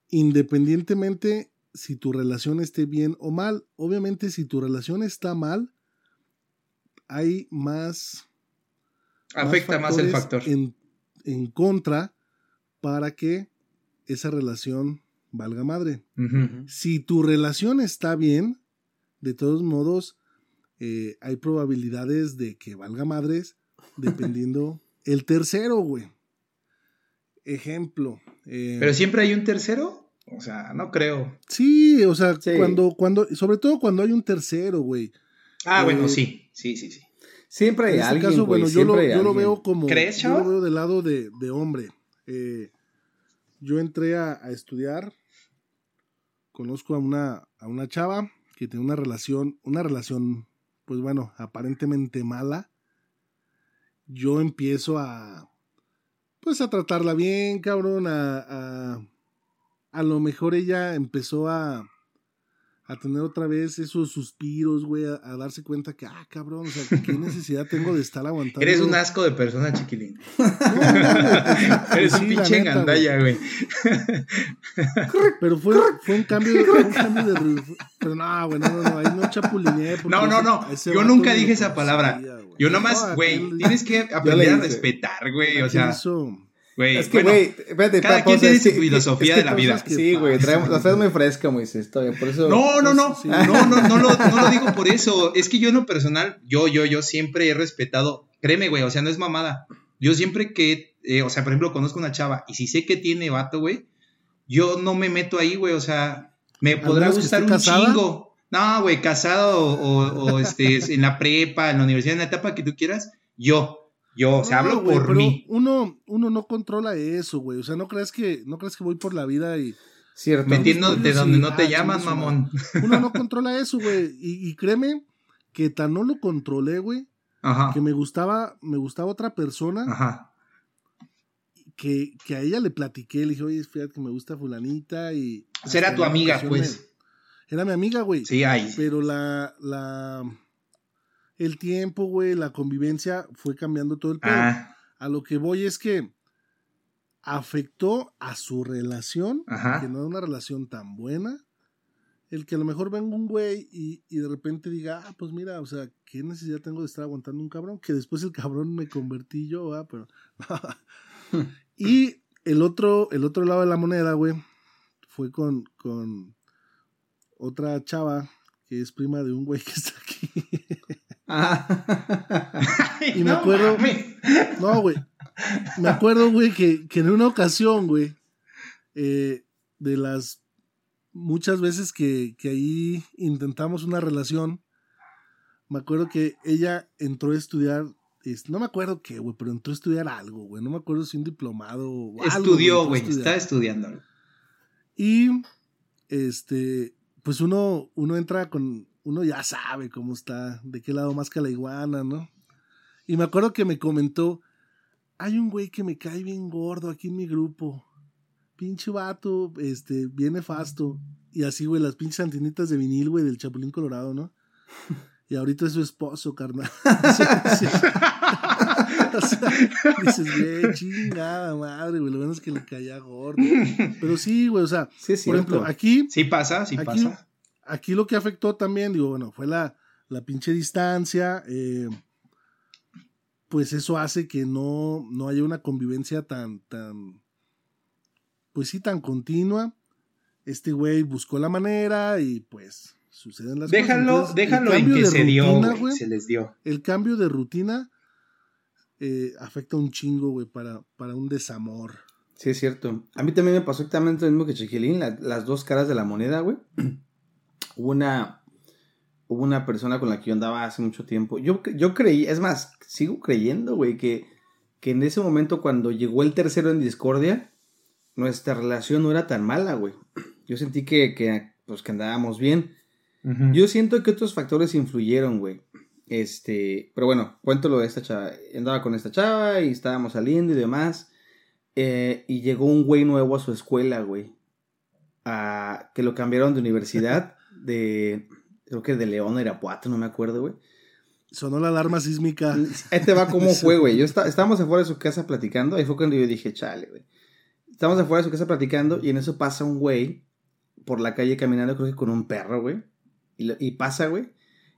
[SPEAKER 1] independientemente si tu relación esté bien o mal. Obviamente, si tu relación está mal, hay más,
[SPEAKER 3] Afecta más el factor.
[SPEAKER 1] En, en contra para que esa relación valga madre. Si tu relación está bien, de todos modos, eh, hay probabilidades de que valga madres dependiendo el tercero, güey. Ejemplo. eh,
[SPEAKER 3] Pero siempre hay un tercero. O sea, no creo.
[SPEAKER 1] sí, o sea,
[SPEAKER 2] Sí.
[SPEAKER 1] cuando, cuando, sobre todo cuando hay un tercero, güey.
[SPEAKER 3] Ah,
[SPEAKER 1] Eh,
[SPEAKER 3] bueno, sí. Sí, sí, sí.
[SPEAKER 2] Siempre hay
[SPEAKER 1] En este
[SPEAKER 2] alguien,
[SPEAKER 1] caso,
[SPEAKER 2] güey,
[SPEAKER 1] bueno, yo, lo, yo lo veo como.
[SPEAKER 3] ¿Crees,
[SPEAKER 1] yo lo veo del lado de, de hombre. Eh, yo entré a, a estudiar. Conozco a una, a una chava que tiene una relación, una relación, pues bueno, aparentemente mala. Yo empiezo a. Pues a tratarla bien, cabrón. A, a, a lo mejor ella empezó a, a tener otra vez esos suspiros, güey, a, a darse cuenta que, ah, cabrón, o sea, ¿qué necesidad tengo de estar aguantando?
[SPEAKER 3] Eres un asco de persona, chiquilín.
[SPEAKER 1] No, no, güey.
[SPEAKER 3] Eres
[SPEAKER 1] Sí,
[SPEAKER 3] un pinche
[SPEAKER 1] neta,
[SPEAKER 3] gandalla, güey.
[SPEAKER 1] Pero fue, fue un cambio, fue un cambio de... Pero no, güey, no, no, no, ahí no chapulineé.
[SPEAKER 3] No, no,
[SPEAKER 1] ese-
[SPEAKER 3] no. Yo nunca dije esa palabra.
[SPEAKER 1] güey.
[SPEAKER 3] Yo
[SPEAKER 1] No,
[SPEAKER 3] nomás, güey, tienes que aprender a respetar, güey. O sea,
[SPEAKER 1] hizo-
[SPEAKER 3] güey.
[SPEAKER 2] Es que,
[SPEAKER 3] bueno,
[SPEAKER 2] güey, espérate,
[SPEAKER 3] cada quien tiene su filosofía
[SPEAKER 2] es que
[SPEAKER 3] de la vida.
[SPEAKER 1] que
[SPEAKER 2] Sí, güey, traemos, la traes muy fresca, Moisés, bien, por eso...
[SPEAKER 3] No, no, no.
[SPEAKER 1] Sí.
[SPEAKER 3] No, no, no lo, no lo digo por eso. Es que yo en lo personal, yo, yo, yo siempre he respetado. Créeme, güey, o sea, no es mamada. Yo siempre que, eh, o sea, por ejemplo, conozco una chava y si sé que tiene vato, güey, yo no me meto ahí, güey, o sea, me podrá gustar un
[SPEAKER 1] casada.
[SPEAKER 3] chingo. No, güey, casado o, o- o, este, en la prepa, en la universidad, en la etapa que tú quieras, yo, yo, o sea,
[SPEAKER 1] No,
[SPEAKER 3] hablo por
[SPEAKER 1] pero
[SPEAKER 3] mí.
[SPEAKER 1] Uno, uno no controla eso, güey. O sea, no crees que, no crees que voy por la vida y
[SPEAKER 2] Cierto.
[SPEAKER 3] Metiéndote
[SPEAKER 1] Sí,
[SPEAKER 3] donde no
[SPEAKER 1] ah,
[SPEAKER 3] te
[SPEAKER 1] chingue
[SPEAKER 3] llaman, mamón.
[SPEAKER 1] uno no controla eso, güey. Y, y créeme que tan no lo controlé, güey,
[SPEAKER 3] Ajá.
[SPEAKER 1] que me gustaba, me gustaba otra persona.
[SPEAKER 3] Ajá.
[SPEAKER 1] que, que a ella le platiqué, le dije, oye, fíjate que me gusta fulanita y...
[SPEAKER 3] Será
[SPEAKER 1] hasta
[SPEAKER 3] tu amiga, pues.
[SPEAKER 1] me- Era mi amiga, güey.
[SPEAKER 3] Sí, hay.
[SPEAKER 1] Pero la, la... El tiempo, güey, la convivencia fue cambiando todo el pedo.
[SPEAKER 3] Ah,
[SPEAKER 1] A lo que voy es que afectó a su relación,
[SPEAKER 3] Ajá.
[SPEAKER 1] que no era una relación tan buena, el que a lo mejor venga un güey y, y de repente diga, ah, pues mira, o sea, ¿qué necesidad tengo de estar aguantando un cabrón? Que después el cabrón me convertí yo, ah, pero... y el otro, el otro lado de la moneda, güey, fue con, con otra chava que es prima de un güey que está aquí.
[SPEAKER 2] Ah.
[SPEAKER 1] Y me acuerdo-
[SPEAKER 3] mames.
[SPEAKER 1] No, güey. Me acuerdo, güey, que, que en una ocasión, güey, eh, de las muchas veces que, que ahí intentamos una relación, me acuerdo que ella entró a estudiar, es- no me acuerdo qué, güey, pero entró a estudiar algo, güey. No me acuerdo si un diplomado o algo.
[SPEAKER 3] Estudió, güey. Está estudiando.
[SPEAKER 1] Y este, pues uno, uno entra con, uno ya sabe cómo está, de qué lado más que la iguana, ¿no? Y me acuerdo que me comentó, hay un güey que me cae bien gordo aquí en mi grupo. Pinche vato, este, bien nefasto. Y así, güey, las pinches antenitas de vinil, güey, del Chapulín Colorado, ¿no? Y ahorita es su esposo, carnal. Sí, sí. O sea, dices, güey, chingada madre, güey. Lo bueno es que le caía gordo. Pero sí, güey, o sea,
[SPEAKER 2] Sí,
[SPEAKER 1] por ejemplo, aquí,
[SPEAKER 3] Sí pasa, sí
[SPEAKER 1] Aquí-
[SPEAKER 3] pasa.
[SPEAKER 1] Aquí lo que afectó también, digo, bueno, fue la, la pinche distancia. eh, pues eso hace que no, no haya una convivencia tan, tan, pues sí, tan continua. Este güey buscó la manera y pues suceden las cosas.
[SPEAKER 3] Déjalo,
[SPEAKER 1] Entonces, el
[SPEAKER 3] déjalo en
[SPEAKER 1] cambio
[SPEAKER 3] que
[SPEAKER 1] de
[SPEAKER 3] se dio,
[SPEAKER 1] rutina,
[SPEAKER 3] güey.
[SPEAKER 1] güey,
[SPEAKER 3] Se les dio.
[SPEAKER 1] El cambio de rutina eh, afecta un chingo, güey, para, para un desamor.
[SPEAKER 2] Sí, es cierto. A mí también me pasó exactamente lo mismo que Chiquilín, la- las dos caras de la moneda, güey. Hubo una, hubo una persona con la que yo andaba hace mucho tiempo. Yo, yo creí, es más, sigo creyendo, güey, que, que en ese momento cuando llegó el tercero en discordia, nuestra relación no era tan mala, güey. Yo sentí que, que, pues, que andábamos bien. Yo siento que otros factores influyeron, güey. Este, pero bueno, cuento lo de esta chava. Andaba con esta chava y estábamos saliendo y demás. Eh, y llegó un güey nuevo a su escuela, güey. A- que lo cambiaron de universidad. De, creo que de León Irapuato, no me acuerdo, güey.
[SPEAKER 1] Sonó la alarma sísmica.
[SPEAKER 2] Ahí te va cómo fue, güey. Yo está, estábamos afuera de su casa platicando. Ahí fue cuando yo dije, chale, güey. Estábamos afuera de su casa platicando y en eso pasa un güey por la calle caminando, creo que con un perro, güey. Y, pasa, güey.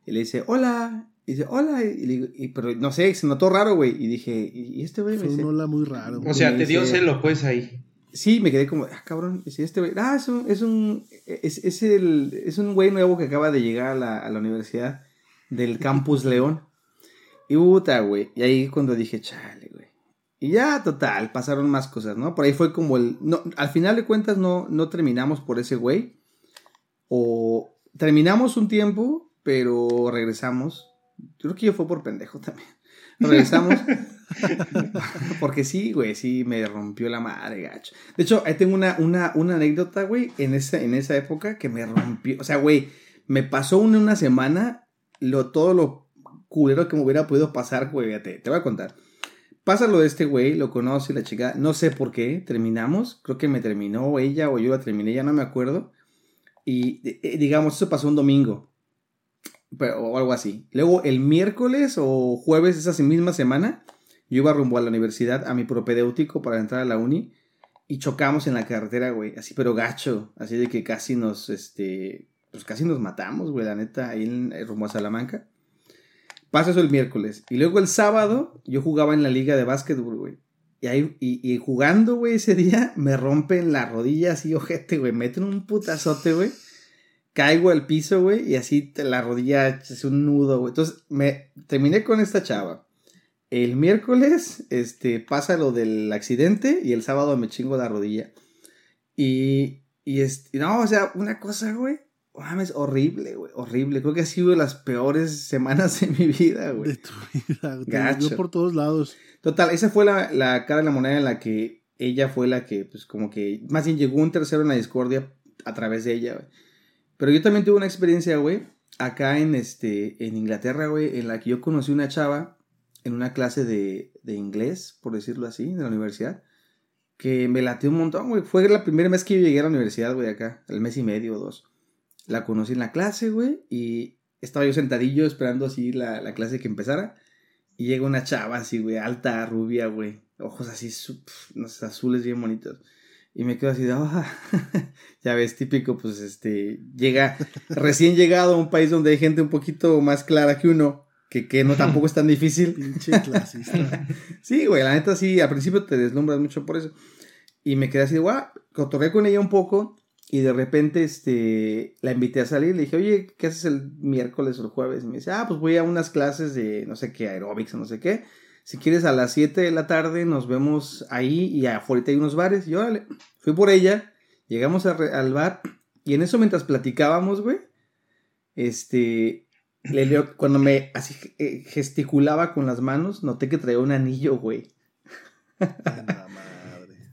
[SPEAKER 2] Y le dice, hola. Y dice, hola. Y, le digo, y- pero no sé, se notó raro, güey. Y dije, ¿y este güey? Me
[SPEAKER 1] Fue
[SPEAKER 2] dice,
[SPEAKER 1] un hola muy raro.
[SPEAKER 3] O sea,
[SPEAKER 2] me
[SPEAKER 3] te dio
[SPEAKER 2] dice-
[SPEAKER 3] celo, pues, ahí.
[SPEAKER 2] Sí, me quedé como, ah, cabrón. Dice, este güey, ah, es un, es un, es, es el, es un güey nuevo que acaba de llegar a la, a la universidad del Campus León. Y puta, güey. Y ahí cuando dije, chale, güey. Y ya, total, pasaron más cosas, ¿no? Por ahí fue como el. No, al final de cuentas, no, no terminamos por ese güey. O terminamos un tiempo, pero regresamos. Yo creo que yo fue por pendejo también. Regresamos. porque sí, güey, sí me rompió la madre, gacho. De hecho, ahí tengo una, una, una anécdota, güey, en esa, en esa época que me rompió. O sea, güey, me pasó una, una semana lo, todo lo culero que me hubiera podido pasar, güey. Te, te voy a contar. Pasa lo de este güey, lo conoce la chica, no sé por qué, terminamos, creo que me terminó ella o yo la terminé, ya no me acuerdo. Y eh, digamos, eso pasó un domingo, pero, o algo así. Luego el miércoles o jueves esa misma semana, yo iba rumbo a la universidad, a mi propedéutico para entrar a la uni, y chocamos en la carretera, güey, así pero gacho, así de que casi nos, este, pues casi nos matamos, güey, la neta, ahí en, eh, rumbo a Salamanca. Pasa eso el miércoles. Y luego el sábado yo jugaba en la liga de básquetbol, güey. Y, ahí, y, jugando, güey, ese día me rompen la rodilla así, ojete, güey. Meten un putazote, güey. Caigo al piso, güey, y así la rodilla es un nudo, güey. Entonces me terminé con esta chava. El miércoles, este, pasa lo del accidente y el sábado me chingo la rodilla. Y, y este, no, o sea, una cosa, güey. Mames, horrible, güey, horrible. Creo que ha sido de las peores semanas de mi vida, güey.
[SPEAKER 1] de tu vida. Te
[SPEAKER 2] Gacho.
[SPEAKER 1] dio por todos lados.
[SPEAKER 2] Total, esa fue la, la cara de la moneda en la que ella fue la que, pues, como que, más bien llegó un tercero en la discordia a través de ella, güey. Pero yo también tuve una experiencia, güey, acá en, este, en Inglaterra, güey, en la que yo conocí una chava en una clase de, de inglés, por decirlo así, de la universidad, que me latió un montón, güey. Fue la primera vez que yo llegué a la universidad, güey, acá, el mes y medio o dos. La conocí en la clase, güey, y estaba yo sentadillo esperando así la, la clase que empezara. Y llega una chava así, güey, alta, rubia, güey. Ojos así, no sé, azules bien bonitos. Y me quedo así de, "Ah". ya ves, típico, pues, este, llega recién llegado a un país donde hay gente un poquito más clara que uno, que, que no tampoco es tan difícil.
[SPEAKER 1] Pinche clasista.
[SPEAKER 2] Sí, güey, la neta sí, al principio te deslumbras mucho por eso. Y me quedé así, guau, cotorré con ella un poco y de repente, este, la invité a salir. Le dije, oye, ¿qué haces el miércoles o el jueves? Y me dice, ah, pues voy a unas clases de, no sé qué, aeróbics o no sé qué. Si quieres, a las 7 de la tarde nos vemos ahí y afuera hay unos bares. Y órale, fui por ella, llegamos a al bar Y en eso, mientras platicábamos, güey, este, le leo, cuando me así eh, gesticulaba con las manos, noté que traía un anillo, güey.
[SPEAKER 1] La madre.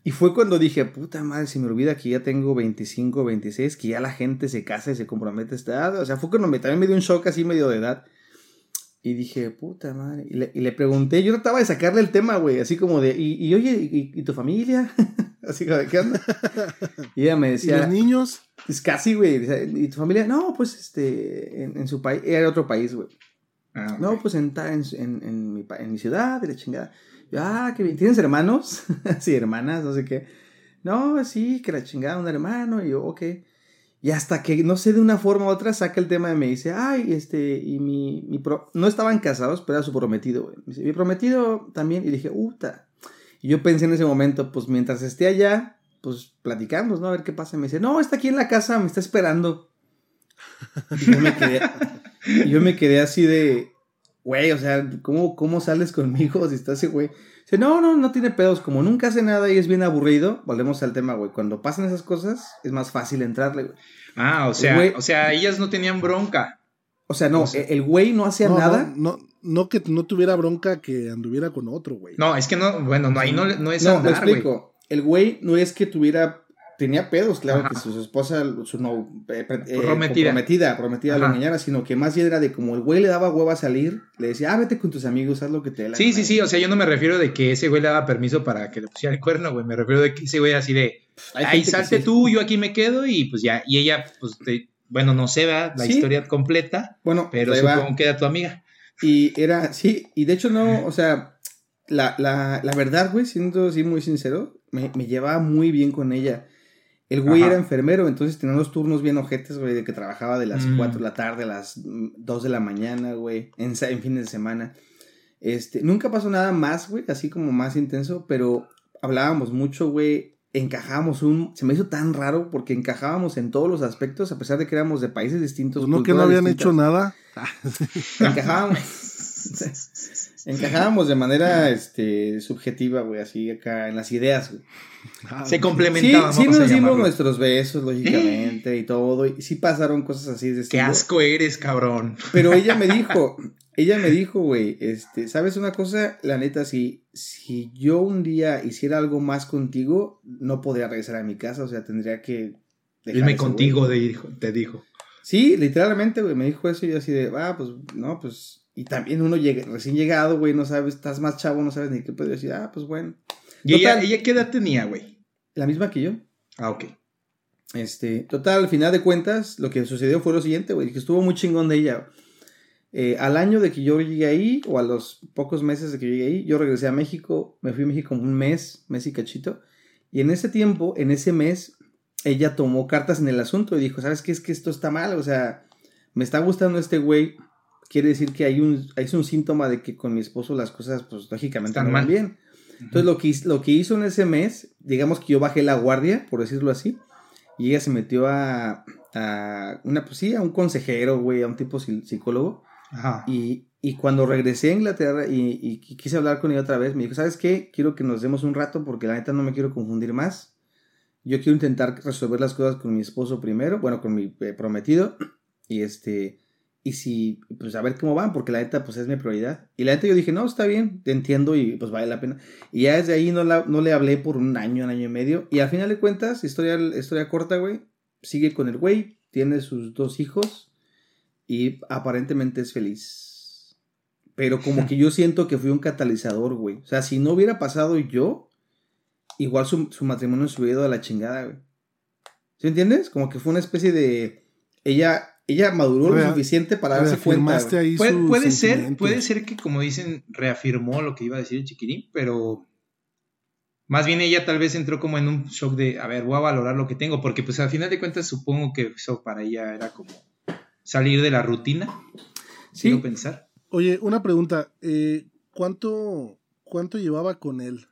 [SPEAKER 2] Y fue cuando dije, puta madre, se me olvida que ya tengo 25, 26, que ya la gente se casa y se compromete a esta edad. O sea, fue cuando me, también me dio un shock así medio de edad. Y dije, puta madre. Y le, y le pregunté, yo trataba de sacarle el tema, güey, así como de, y, y oye, ¿y, y tu familia? así como de, ¿qué onda? Y ella me
[SPEAKER 1] ¿Y
[SPEAKER 2] decía,
[SPEAKER 1] los niños?
[SPEAKER 2] Es casi, güey, ¿y tu familia? No, pues este, en, en su país, era otro país, güey.
[SPEAKER 3] Ah,
[SPEAKER 2] No, pues en, en, en, mi, pa- en mi ciudad, de la chingada. Yo, ah, qué bien. ¿Tienes hermanos? sí, hermanas, no sé qué. No, sí, que la chingada, un hermano. Y yo, ok. Y hasta que, no sé, de una forma u otra, saca el tema y me dice, ay, este, y mi, mi pro... No estaban casados, pero era su prometido, güey. Mi prometido también. Y dije, uta. Y yo pensé en ese momento, pues mientras esté allá, pues platicamos, ¿no? A ver qué pasa. Y me dice, no, está aquí en la casa, me está esperando. Y yo me quedé, yo me quedé así de, güey, o sea, ¿cómo, ¿cómo sales conmigo si está ese güey? Dice, no, no, no tiene pedos. Como nunca hace nada y es bien aburrido, volvemos al tema, güey. Cuando pasan esas cosas, es más fácil entrarle, güey.
[SPEAKER 3] Ah, o sea,
[SPEAKER 2] Güey.
[SPEAKER 3] o sea, ellas no tenían bronca.
[SPEAKER 2] O sea, no,
[SPEAKER 3] O sea,
[SPEAKER 2] el güey no hacía
[SPEAKER 1] No,
[SPEAKER 2] nada.
[SPEAKER 1] No, no, no que no tuviera bronca que anduviera con otro, güey.
[SPEAKER 3] No, es que no, bueno, no, ahí no, no es
[SPEAKER 2] No, lo
[SPEAKER 3] andar, güey.
[SPEAKER 2] El güey no es que tuviera. Tenía pedos, claro,
[SPEAKER 3] Ajá.
[SPEAKER 2] que su, su esposa, su no, eh, eh,
[SPEAKER 3] Prometida.
[SPEAKER 2] prometida, prometida lo engañara, sino que más bien era de como el güey le daba hueva a salir, le decía, ah, vete con tus amigos, haz lo que te dé la
[SPEAKER 3] Sí,
[SPEAKER 2] gana".
[SPEAKER 3] sí, sí, o sea, yo no me refiero de que ese güey le daba permiso para que le pusiera el cuerno, güey. Me refiero de que ese güey así de, ahí salte
[SPEAKER 2] sí.
[SPEAKER 3] tú, yo aquí me quedo y pues ya, y ella, pues, te- bueno, no sé, ¿verdad? La
[SPEAKER 2] Sí.
[SPEAKER 3] historia completa,
[SPEAKER 2] Bueno,
[SPEAKER 3] pero
[SPEAKER 2] ahí va.
[SPEAKER 3] supongo que era tu amiga.
[SPEAKER 2] Y era, sí, y de hecho no, o sea, la, la, la verdad, güey, siendo así muy sincero, me, me llevaba muy bien con ella. El güey
[SPEAKER 3] Ajá.
[SPEAKER 2] era enfermero, entonces tenía unos turnos bien ojetes, güey, de que trabajaba de las
[SPEAKER 3] Mm.
[SPEAKER 2] 4 de la tarde a las mm, 2 de la mañana, güey, en, en fines de semana. Este, nunca pasó nada más, güey, así como más intenso, pero hablábamos mucho, güey, encajábamos un... Se me hizo tan raro porque encajábamos en todos los aspectos, a pesar de que éramos de países distintos.
[SPEAKER 1] No que no habían
[SPEAKER 2] distintas
[SPEAKER 1] hecho nada.
[SPEAKER 2] encajábamos. encajábamos de manera este, subjetiva, güey, así acá en las ideas, güey.
[SPEAKER 1] Ah,
[SPEAKER 3] Se.
[SPEAKER 2] Sí,
[SPEAKER 3] complementaban,
[SPEAKER 2] sí
[SPEAKER 3] vamos
[SPEAKER 2] nos dimos nuestros besos, lógicamente, y todo. Y sí pasaron cosas así de
[SPEAKER 3] Qué
[SPEAKER 2] estilo.
[SPEAKER 3] asco eres, cabrón.
[SPEAKER 2] Pero ella me dijo, ella me dijo, güey, este, ¿sabes una cosa? La neta, si, si yo un día hiciera algo más contigo, no podría regresar a mi casa, o sea, tendría que... dejar
[SPEAKER 3] Irme
[SPEAKER 2] ese
[SPEAKER 3] contigo, de te dijo.
[SPEAKER 2] Sí, literalmente, güey, me dijo eso y yo así de, ah, pues, no, pues... Y también uno llega, recién llegado, güey, no sabes, estás más chavo, no sabes ni qué puedo decir, ah, pues bueno.
[SPEAKER 3] ¿Y ella,
[SPEAKER 2] Total.
[SPEAKER 3] ella qué edad tenía, güey?
[SPEAKER 2] La misma que yo.
[SPEAKER 3] Ah, ok.
[SPEAKER 2] Este, total, al final de cuentas, lo que sucedió fue lo siguiente, güey, que estuvo muy chingón de ella. Eh, al año de que yo llegué ahí, o a los pocos meses de que llegué ahí, yo regresé a México, me fui a México un mes, mes y cachito, y en ese tiempo, en ese mes, ella tomó cartas en el asunto y dijo, ¿sabes qué? Es que esto está mal, o sea, me está gustando este güey, quiere decir que hay un, hay un síntoma de que con mi esposo las cosas, pues, lógicamente
[SPEAKER 3] Están
[SPEAKER 2] no van
[SPEAKER 3] mal.
[SPEAKER 2] bien. Entonces lo que, lo que hizo en ese mes, digamos que yo bajé la guardia, por decirlo así, y ella se metió a, a una, pues sí, a un consejero, güey, a un tipo psi- psicólogo.
[SPEAKER 3] Ajá.
[SPEAKER 2] Y, y cuando regresé a Inglaterra y, y qui- quise hablar con ella otra vez, me dijo, ¿sabes qué? Quiero que nos demos un rato porque la neta no me quiero confundir más. Yo quiero intentar resolver las cosas con mi esposo primero, bueno, con mi eh, prometido. Y este, y si, pues a ver cómo van, porque la neta, pues es mi prioridad. Y la neta yo dije, no, está bien, te entiendo y pues vale la pena. Y ya desde ahí no, la- no le hablé por un año, un año y medio. Y al final de cuentas, historia, historia corta, güey, sigue con el güey, tiene sus dos hijos y aparentemente es feliz. Pero como que yo siento que fui un catalizador, güey. O sea, si no hubiera pasado yo, igual su, su matrimonio se hubiera ido a la chingada, güey. ¿Sí entiendes? Como que fue una especie de... Ella, ella maduró lo suficiente para darse cuenta.
[SPEAKER 1] Ahí
[SPEAKER 3] Puede, puede ser, puede ser que como dicen, reafirmó lo que iba a decir el chiquirín, pero más bien ella tal vez entró como en un shock de, a ver, voy a valorar lo que tengo, porque pues al final de cuentas supongo que eso para ella era como salir de la rutina,
[SPEAKER 2] Sí,
[SPEAKER 3] quiero pensar.
[SPEAKER 1] Oye, una pregunta. eh, ¿cuánto, ¿Cuánto llevaba con él?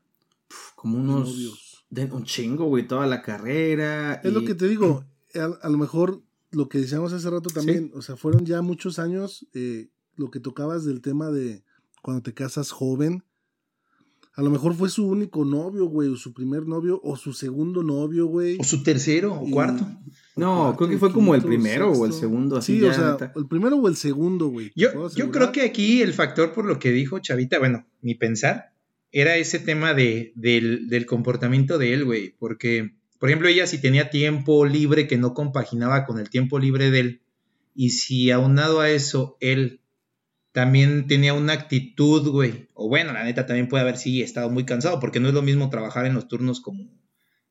[SPEAKER 2] Como unos...
[SPEAKER 1] novios?
[SPEAKER 2] De un chingo, güey, toda la carrera.
[SPEAKER 1] Es lo que te digo. A, a lo mejor lo que decíamos hace rato también. O sea, fueron ya muchos años eh, lo que tocabas del tema de cuando te casas joven. A lo mejor fue su único novio, güey, o su primer novio, o su segundo novio, güey.
[SPEAKER 3] O su tercero o cuarto.
[SPEAKER 2] No, creo que fue como el primero o el segundo, así
[SPEAKER 1] Sí,
[SPEAKER 2] ya,
[SPEAKER 1] o sea, el primero o el segundo, güey.
[SPEAKER 3] Yo, yo creo que aquí el factor por lo que dijo Chavita, bueno, mi pensar, era ese tema de, del, del comportamiento de él, güey. Porque, por ejemplo, ella si tenía tiempo libre que no compaginaba con el tiempo libre de él, y si aunado a eso él también tenía una actitud, güey, o bueno, la neta también puede haber sí estado muy cansado, porque no es lo mismo trabajar en los turnos como,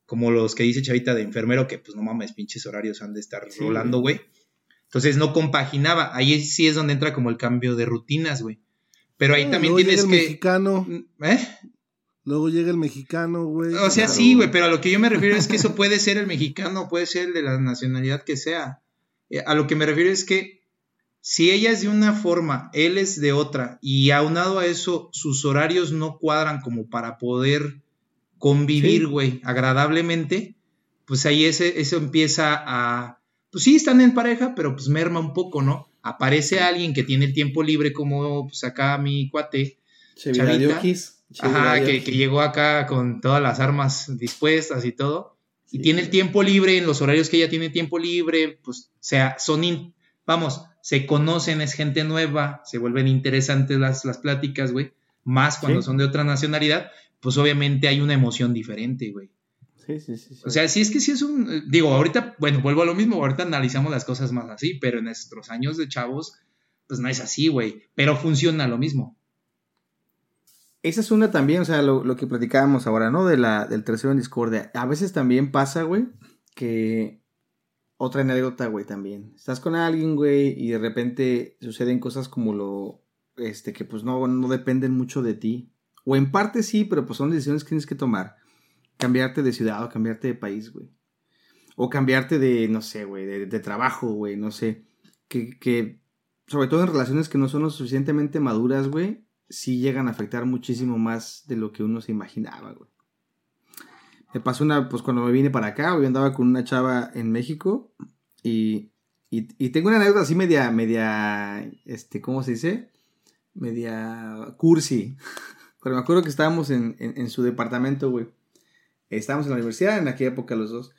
[SPEAKER 3] como los que dice Chavita de enfermero, que pues no mames, pinches horarios han de estar
[SPEAKER 2] Sí,
[SPEAKER 3] rolando, güey. Entonces no compaginaba. Ahí sí es donde entra como el cambio de rutinas, güey. Pero ahí
[SPEAKER 1] Ah,
[SPEAKER 3] también
[SPEAKER 1] luego
[SPEAKER 3] tienes
[SPEAKER 1] llega el
[SPEAKER 3] que.
[SPEAKER 1] mexicano,
[SPEAKER 3] ¿Eh?
[SPEAKER 1] luego llega el mexicano, güey.
[SPEAKER 3] O sea,
[SPEAKER 2] Claro,
[SPEAKER 3] sí, güey, pero a lo que yo me refiero es que eso puede ser el mexicano, puede ser el de la nacionalidad que sea. Eh, A lo que me refiero es que si ella es de una forma, él es de otra, y aunado a eso, sus horarios no cuadran como para poder convivir,
[SPEAKER 2] Sí.
[SPEAKER 3] güey, agradablemente, pues ahí ese, eso empieza a. Pues sí, están en pareja, pero pues merma un poco, ¿no? Aparece alguien que tiene el tiempo libre, como pues acá mi cuate, Chavita. Ajá, que, llegó acá con todas las armas dispuestas y todo. Y tiene el tiempo libre, en los horarios que ella tiene tiempo libre, pues, o sea, son, in- vamos, se conocen, es gente nueva, se vuelven interesantes las, las pláticas, güey. Más cuando
[SPEAKER 2] Sí.
[SPEAKER 3] son de otra nacionalidad, pues obviamente hay una emoción diferente, güey.
[SPEAKER 2] Sí, sí, sí. sí.
[SPEAKER 3] O sea, sí es que sí es un, eh, digo, ahorita, bueno, vuelvo a lo mismo, ahorita analizamos las cosas más así, pero en nuestros años de chavos, pues no es así, güey. Pero funciona lo mismo.
[SPEAKER 2] Esa es una también, o sea, lo, lo que platicábamos ahora, ¿no? De la, del tercero en discordia. A veces también pasa, güey, que otra anécdota, güey, también. Estás con alguien, güey, y de repente suceden cosas como lo, este, que pues no, no dependen mucho de ti. O en parte sí, pero pues son decisiones que tienes que tomar. Cambiarte de ciudad o cambiarte de país, güey. O cambiarte de, no sé, güey, de, trabajo, güey, no sé. Que, que, sobre todo en relaciones que no son lo suficientemente maduras, güey, sí llegan a afectar muchísimo más de lo que uno se imaginaba, güey. Me pasó una, pues cuando me vine para acá, yo andaba con una chava en México y, y, tengo una anécdota así media, media, este, ¿cómo se dice? Media cursi. Pero me acuerdo que estábamos en, en su departamento, güey. Estábamos en la universidad en aquella época los dos.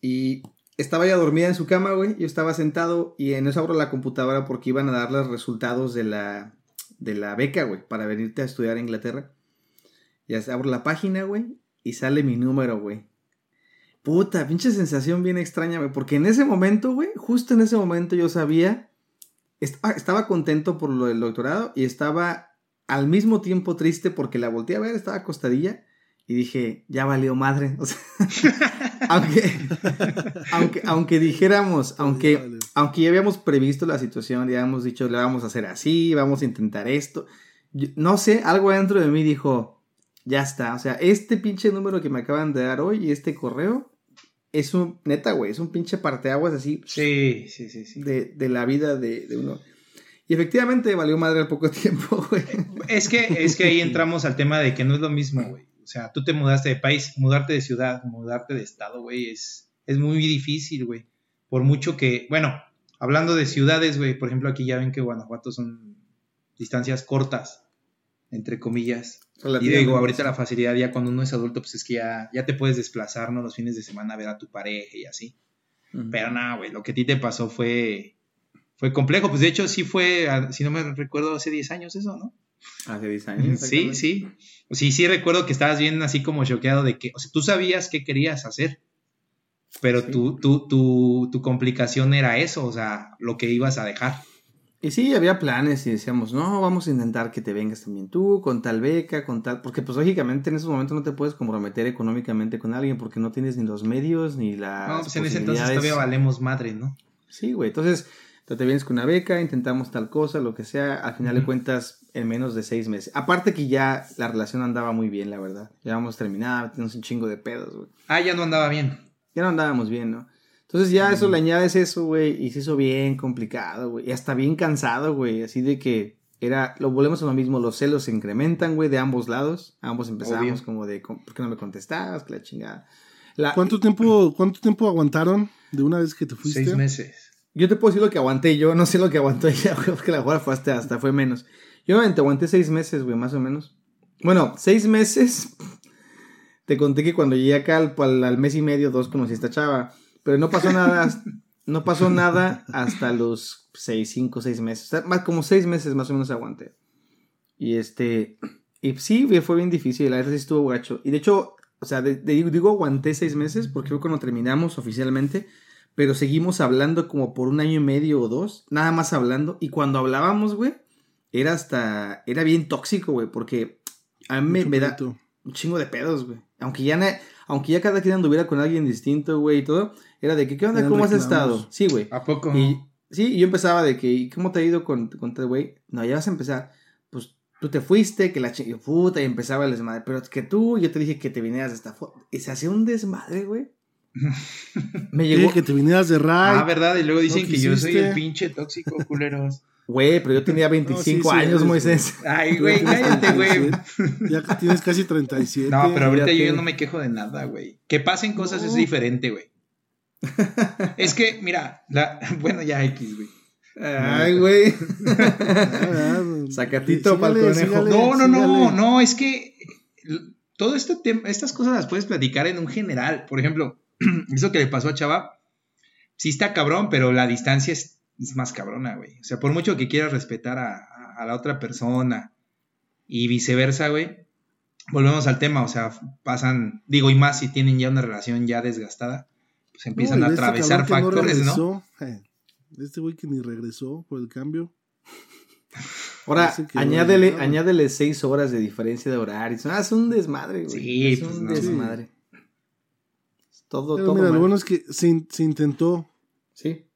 [SPEAKER 2] Y estaba ella dormida en su cama, güey. Yo estaba sentado y en eso abro la computadora porque iban a dar los resultados de la, de la beca, güey, para venirte a estudiar a Inglaterra. Ya abro la página, güey, y sale mi número, güey. Puta, pinche sensación bien extraña, güey, porque en ese momento, güey, justo en ese momento yo sabía, estaba, estaba contento por lo del doctorado y estaba al mismo tiempo triste porque la volteé a ver, estaba acostadilla y dije, ya valió madre. O sea, aunque, aunque, aunque dijéramos, aunque, aunque ya habíamos previsto la situación, ya habíamos dicho, le vamos a hacer así, vamos a intentar esto. yo- no sé, algo dentro de mí dijo, ya está. O sea, este pinche número que me acaban de dar hoy y este correo es un, neta, güey, es un pinche parteaguas así
[SPEAKER 3] Sí, sí, sí, sí.
[SPEAKER 2] de, de la vida de, de uno. Y efectivamente valió madre al poco tiempo, güey.
[SPEAKER 3] Es que, es que ahí entramos al tema de que no es lo mismo, güey. O sea, tú te mudaste de país, mudarte de ciudad, mudarte de estado, güey, es, es muy difícil, güey. Por mucho que, bueno, hablando de ciudades, güey, por ejemplo, aquí ya ven que Guanajuato son distancias cortas, entre comillas. Y digo, ahorita la facilidad ya cuando uno es adulto, pues es que ya, ya te puedes desplazar, ¿no? Los fines de semana a ver a tu pareja y así. Pero nada, güey, lo que a ti te pasó fue, fue complejo. Pues de hecho sí fue, si no me recuerdo, hace 10 años eso, ¿no?
[SPEAKER 2] Hace 10 años.
[SPEAKER 3] Sí, sí. Sí, sí recuerdo que estabas bien así como choqueado de que, o sea, tú sabías qué querías hacer, pero
[SPEAKER 2] Sí.
[SPEAKER 3] tu, tu, tu, tu complicación era eso, o sea, lo que ibas a dejar.
[SPEAKER 2] Y sí, había planes y decíamos, no, vamos a intentar que te vengas también tú, con tal beca, con tal... Porque pues lógicamente en esos momentos no te puedes comprometer económicamente con alguien porque no tienes ni los medios ni las
[SPEAKER 3] no, pues en ese entonces todavía valemos madre, ¿no?
[SPEAKER 2] Sí, güey. Entonces, te vienes con una beca, intentamos tal cosa, lo que sea. Al final de cuentas, en menos de seis meses. Aparte que ya la relación andaba muy bien, la verdad. Ya habíamos terminado, tenemos un chingo de pedos, güey.
[SPEAKER 3] Ah, ya no andaba bien.
[SPEAKER 2] Ya no andábamos bien, ¿no? Entonces ya eso le añades eso, güey, y se hizo bien complicado, güey. Y hasta bien cansado, güey. Así de que era, lo volvemos a lo mismo, los celos se incrementan, güey, de ambos lados. Ambos empezamos
[SPEAKER 3] Obvio.
[SPEAKER 2] como de, ¿por qué no me contestabas? Que la chingada. La-
[SPEAKER 1] ¿Cuánto tiempo, ¿Cuánto tiempo aguantaron de una vez que te fuiste?
[SPEAKER 3] Seis meses.
[SPEAKER 2] Yo te puedo decir lo que aguanté yo, no sé lo que aguantó ella, güey, porque la jugada fue hasta, hasta fue menos. Yo obviamente aguanté seis meses, güey, más o menos. Bueno, seis meses. Te conté que cuando llegué acá al, mes y medio, dos conocí a esta chava. Pero no pasó nada. no pasó nada hasta los seis, cinco, seis meses. Más como seis meses más o menos aguanté. Y este. Y sí, fue bien difícil. La verdad sí estuvo gacho. Y de hecho, o sea, digo aguanté seis meses porque fue cuando terminamos oficialmente. Pero seguimos hablando como por un año y medio o dos. Nada más hablando. Y cuando hablábamos, güey, era hasta. Era bien tóxico, güey. Porque a mí me, da un chingo de pedos, güey. Aunque ya, aunque ya cada quien anduviera con alguien distinto, güey, y todo. Era de que, ¿qué onda? ¿Cómo has estado? Sí, güey.
[SPEAKER 3] ¿A poco?
[SPEAKER 2] Y, sí, y yo empezaba de que, ¿cómo te ha ido con, con este güey? No, ya vas a empezar. Pues tú te fuiste, que la chingada, puta, y empezaba el desmadre. Pero es que tú, yo te dije que te vinieras de esta foto. Y se hacía un desmadre, güey.
[SPEAKER 1] Me llegó. que te vinieras de Ray.
[SPEAKER 3] Ah, verdad, y luego dicen que yo soy el pinche tóxico, culeros.
[SPEAKER 2] Güey, pero yo tenía 25 años, Moisés.
[SPEAKER 3] Ay, güey, cállate, güey.
[SPEAKER 1] Ya que tienes casi 37.
[SPEAKER 3] No, pero ahorita yo no me quejo de nada, güey. Que pasen cosas es diferente, güey. es que, mira, la... bueno, ya X, güey.
[SPEAKER 2] Ay, güey. Sacatito para el conejo.
[SPEAKER 3] no, no, no, no, es que todo este tema, estas cosas las puedes platicar en un general. Por ejemplo, eso que le pasó a Chava, sí está cabrón, pero la distancia es, más cabrona, güey. O sea, por mucho que quieras respetar a, a la otra persona y viceversa, güey, volvemos al tema, o sea, pasan, digo, y más si tienen ya una relación ya desgastada, pues empiezan a este atravesar factores, ¿no?
[SPEAKER 1] Eh, este güey que ni regresó por el cambio.
[SPEAKER 2] Ahora, añádele, añádele seis horas de diferencia de horario. Ah, es un desmadre, güey.
[SPEAKER 3] Sí,
[SPEAKER 2] es pues un desmadre.
[SPEAKER 1] Todo, todo. Mira, lo bueno es que se, se, intentó.
[SPEAKER 2] Sí.